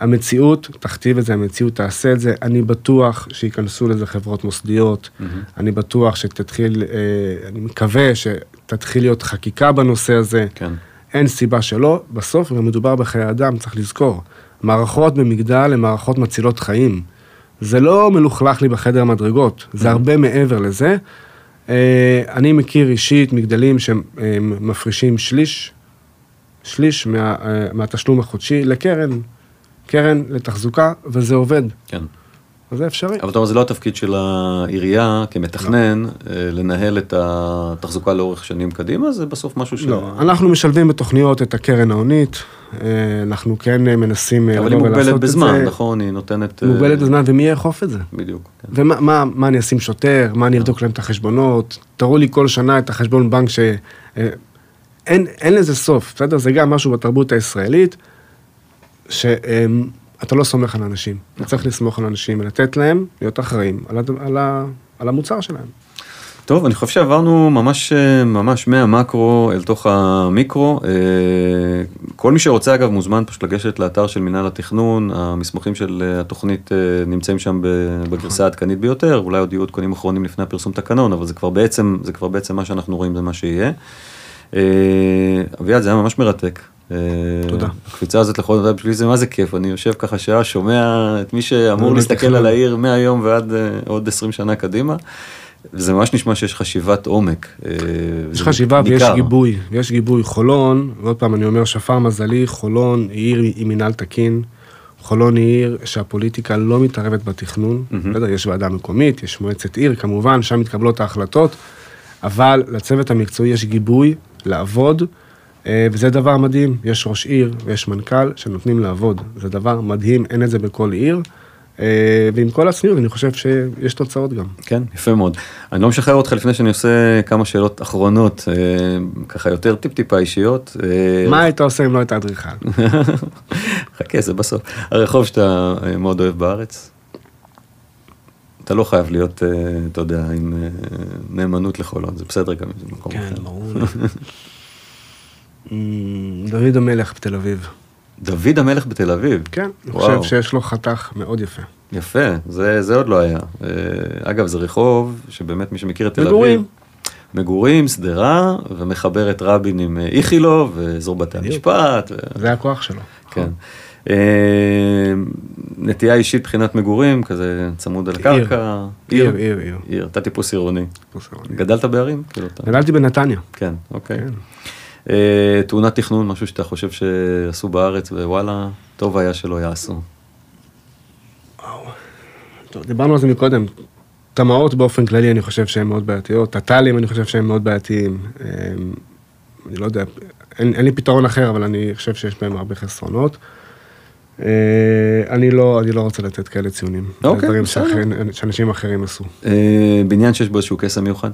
המציאות תכתיב את זה, המציאות תעשה את זה. אני בטוח שייכנסו לזה חברות מוסדיות, אני בטוח שתתחיל, אה, אני מקווה שתתחיל להיות חקיקה בנושא הזה. כן. אין סיבה שלא. בסוף גם מדובר בחיי אדם, צריך לזכור. מערכות במגדל הן מערכות מצילות חיים. זה לא מלוכלך לי בחדר המדרגות, זה הרבה מעבר לזה. אה, אני מכיר אישית מגדלים שמפרישים שליש, שליש מה, אה, מהתשלום החודשי לקרן, קרן לתחזוקה, וזה עובד. כן. אז זה אפשרי. אבל אתה אומר, זה לא התפקיד של העירייה כמתכנן, אה, לנהל את התחזוקה לאורך שנים קדימה, זה בסוף משהו ש... לא, אנחנו משלבים בתוכניות את הקרן ההונית, אה, אנחנו כן אה, מנסים אה, אבל היא לבוא ולעשות מוגבלת את בזמן, זה. נכון? היא נותנת... אה, מוגבלת בזמן, ומי יאכוף את זה? בדיוק. כן. ומה מה, מה אני אשים שוטר, מה אני אבדוק להם את החשבונות, תראו לי כל שנה את החשבון בנק ש... אה, אין, אין לזה סוף, בסדר? זה גם משהו בתרבות הישראלית, שאתה לא סומך על אנשים. אתה צריך לסמוך על אנשים ולתת להם להיות אחראים על. על. על המוצר שלהם. טוב, אני חושב שעברנו ממש, אה, ממש מהמקרו אל תוך המיקרו. אה, כל מי שרוצה אגב מוזמן פשוט לגשת לאתר של מינהל התכנון, המסמכים של אה, התוכנית נמצאים שם בגרסה העדכנית ביותר, אולי עוד יהיו עדכונים אחרונים לפני הפרסום תקנון, אבל זה כבר בעצם, זה כבר בעצם מה שאנחנו רואים, זה מה שיהיה. אביעד, זה היה ממש מרתק. תודה. הקפיצה הזאת לכל דבר, בשבילי זה מה זה כיף, אני יושב ככה שעה, שומע את מי שאמור באמת להסתכל תכנון. על העיר מהיום ועד עוד 20 שנה קדימה. זה ממש נשמע שיש חשיבת עומק. אה, יש חשיבה ויש ניכר. גיבוי, יש גיבוי. חולון, ועוד פעם אני אומר, שפר מזלי, חולון היא עיר עם מינהל תקין. חולון היא עיר שהפוליטיקה לא מתערבת בתכנון. בסדר, יש ועדה מקומית, יש מועצת עיר, כמובן, שם מתקבלות ההחלטות, אבל לצוות המקצועי יש גיבוי לעבוד, אה, וזה דבר מדהים. יש ראש עיר ויש מנכ"ל שנותנים לעבוד. זה דבר מדהים, אין את זה בכל עיר. אה, ועם כל הצניעות, אני חושב שיש תוצאות גם. כן, יפה מאוד. אני לא משחרר אותך לפני שאני עושה כמה שאלות אחרונות, אה, ככה יותר טיפ-טיפה אישיות. אה, מה היית עושה אם לא היית אדריכל? חכה, זה בסוף. הרחוב שאתה מאוד אוהב בארץ, אתה לא חייב להיות, אתה יודע, עם נאמנות לחולון, זה בסדר גם אם זה מקום אחר. כן, ברור. אמ, דוד המלך בתל אביב. דוד המלך בתל אביב. כן, אני. חושב שיש לו חתך מאוד יפה. יפה, זה, זה עוד לא היה. אה, אגב, זה רחוב שבאמת מי שמכיר את תל אביב. מגורים. מגורים, שדרה, ומחבר את רבין עם אה, איכילוב, ואזור בתי. המשפט. ו- זה הכוח שלו. כן. אה, נטייה אישית מבחינת מגורים, כזה צמוד על עיר. הקרקע. עיר, עיר, עיר. עיר, אתה טיפוס עירוני. גדלת בערים? כאילו. גדלתי בנתניה. כן, אוקיי. אה, תאונת תכנון, משהו שאתה חושב שעשו בארץ, ווואלה, טוב היה שלא יעשו. טוב, דיברנו על זה מקודם. תמ"אות באופן כללי אני חושב שהן מאוד בעייתיות, תת"לים אני חושב שהם מאוד בעייתיים. אמ, אני לא יודע, אין, אין לי פתרון אחר, אבל אני חושב שיש בהם הרבה חסרונות. אה, אני לא, אני לא רוצה לתת כאלה ציונים. אוקיי, דברים בסדר. שאחרים- שאנשים אחרים עשו. אה, בניין שיש בו איזשהו קסם מיוחד?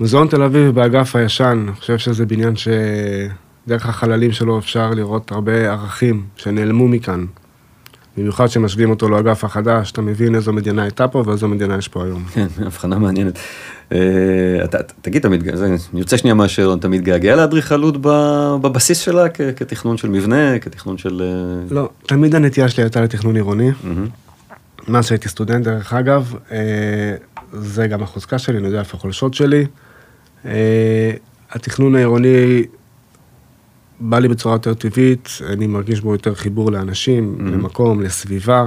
מוזיאון תל אביב באגף הישן, אני חושב שזה בניין שדרך החללים שלו אפשר לראות הרבה ערכים שנעלמו מכאן. במיוחד כשמשווים אותו לאגף החדש, אתה מבין איזו מדינה הייתה פה ואיזו מדינה יש פה היום. כן, הבחנה מעניינת. אה, אתה, תגיד, אתה מתגעגע, זה- אני יוצא שנייה מהשאלון, אתה מתגעגע לאדריכלות בבסיס שלה כתכנון של מבנה, כתכנון של... אה, לא, תמיד הנטייה שלי הייתה לתכנון עירוני. מאז שהייתי סטודנט, דרך אגב, אה, זה גם החוזקה שלי, אני יודע איפה החולשות שלי. אה, התכנון העירוני בא לי בצורה יותר טבעית, אני מרגיש בו יותר חיבור לאנשים, Mhm. למקום, לסביבה,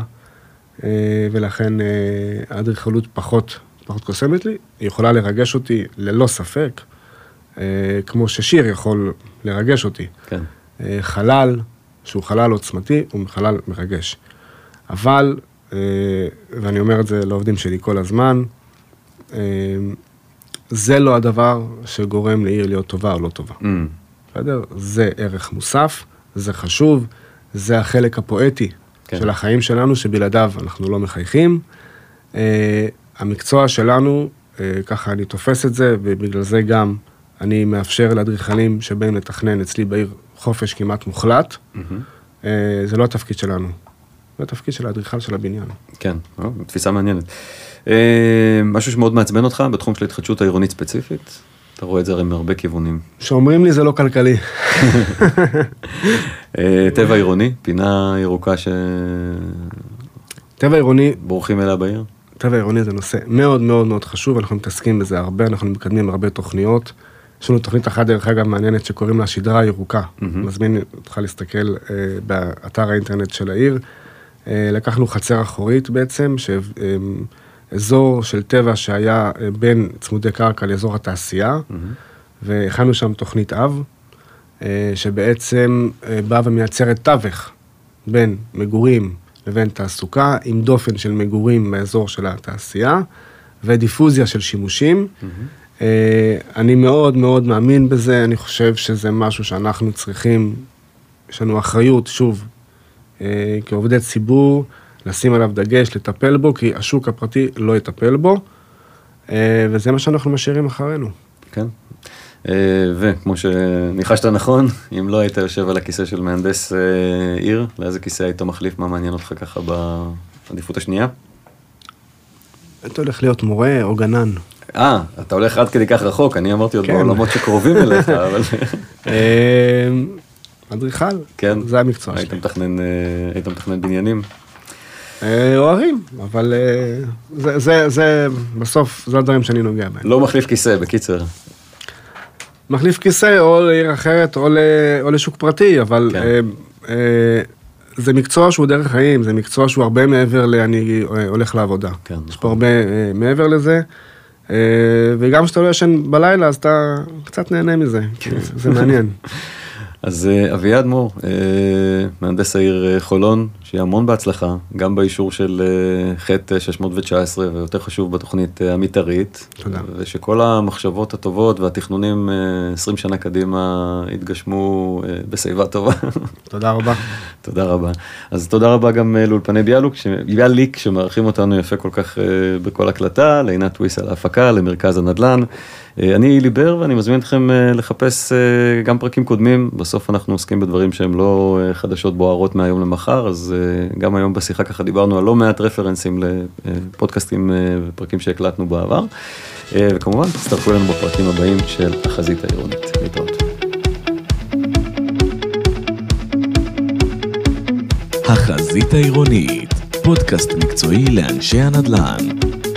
אה, ולכן אה, האדריכלות פחות, פחות קוסמת לי. היא יכולה לרגש אותי ללא ספק, כמו ששיר יכול לרגש אותי. כן. חלל, שהוא חלל עוצמתי, הוא חלל מרגש. אבל, ואני אומר את זה לעובדים שלי כל הזמן, זה לא הדבר שגורם לעיר להיות טובה או לא טובה. אמ, בסדר? זה ערך מוסף, זה חשוב, זה החלק הפואטי כן. של החיים שלנו, שבלעדיו אנחנו לא מחייכים. Uh, המקצוע שלנו, uh, ככה אני תופס את זה, ובגלל זה גם אני מאפשר לאדריכלים שבאים לתכנן אצלי בעיר חופש כמעט מוחלט. אה, זה לא התפקיד שלנו, זה התפקיד של האדריכל של הבניין. כן, תפיסה מעניינת. אה, משהו שמאוד מעצבן אותך בתחום של ההתחדשות העירונית ספציפית? אתה רואה את זה הרי מהרבה כיוונים. שאומרים לי זה לא כלכלי. אה, טבע עירוני, פינה ירוקה טבע עירוני, שבורחים אליה בעיר? טבע עירוני זה נושא מאוד מאוד מאוד חשוב, אנחנו מתעסקים בזה הרבה, אנחנו מקדמים הרבה תוכניות. יש לנו תוכנית אחת, דרך אגב, מעניינת, שקוראים לה שדרה הירוקה. מהמם. מזמין אותך להסתכל אה, באתר האינטרנט של העיר. אה, לקחנו חצר אחורית בעצם, שאזור של טבע שהיה אה, בין צמודי קרקע לאזור התעשייה, והכנו שם תוכנית אב, אה, שבעצם אה, באה ומייצרת תווך בין מגורים לבין תעסוקה, עם דופן של מגורים באזור של התעשייה, ודיפוזיה של שימושים. אה, אני מאוד מאוד מאמין בזה, אני חושב שזה משהו שאנחנו צריכים, יש לנו אחריות, שוב, כעובדי ציבור, לשים עליו דגש, לטפל בו, כי השוק הפרטי לא יטפל בו, אה, וזה מה שאנחנו משאירים אחרינו. כן. אה, וכמו שניחשת נכון, אם לא היית יושב על הכיסא של מהנדס אה, עיר, לאיזה כיסא היית מחליף? מה מעניין אותך ככה בעדיפות השנייה? היית הולך להיות מורה או גנן. אה, אתה הולך עד כדי כך רחוק, אני אמרתי עוד כן. בעולמות שקרובים אליך, אבל אדריכל, כן. זה המקצוע שלי. היית מתכנן בניינים. אה, אוהבים, אבל אה, זה, זה, זה, בסוף, זה הדברים שאני נוגע בהם. לא מחליף כיסא, בקיצר. מחליף כיסא או לעיר אחרת או, ל, או לשוק פרטי, אבל כן. אה, אה, זה מקצוע שהוא דרך חיים, זה מקצוע שהוא הרבה מעבר ל"אני אה, הולך לעבודה". כן, יש נכון. פה הרבה אה, מעבר לזה, וגם כשאתה לא ישן בלילה, אז אתה קצת נהנה מזה, כן. זה מעניין. אז אה, אביעד מור, אה, מהנדס העיר אה, חולון, שיהיה המון בהצלחה, גם באישור של חטא 619, ויותר חשוב בתוכנית המתארית. תודה. ושכל המחשבות הטובות והתכנונים אה, 20 שנה קדימה יתגשמו בשיבה טובה. תודה רבה. תודה רבה. אז תודה רבה גם לאולפני ביאלוק, ש... ביאליק, שמארחים אותנו יפה כל כך בכל הקלטה, לעינת טוויס על ההפקה, למרכז הנדל"ן. אה, אני אילי בר ואני מזמין אתכם אה, לחפש אה, גם פרקים קודמים, בסוף אנחנו עוסקים בדברים שהם לא חדשות בוערות מהיום למחר, אז גם היום בשיחה ככה דיברנו על לא מעט רפרנסים לפודקאסטים ופרקים שהקלטנו בעבר. וכמובן, תצטרפו אלינו בפרקים הבאים של החזית העירונית. להתראות. החזית העירונית, פודקאסט מקצועי לאנשי הנדל"ן.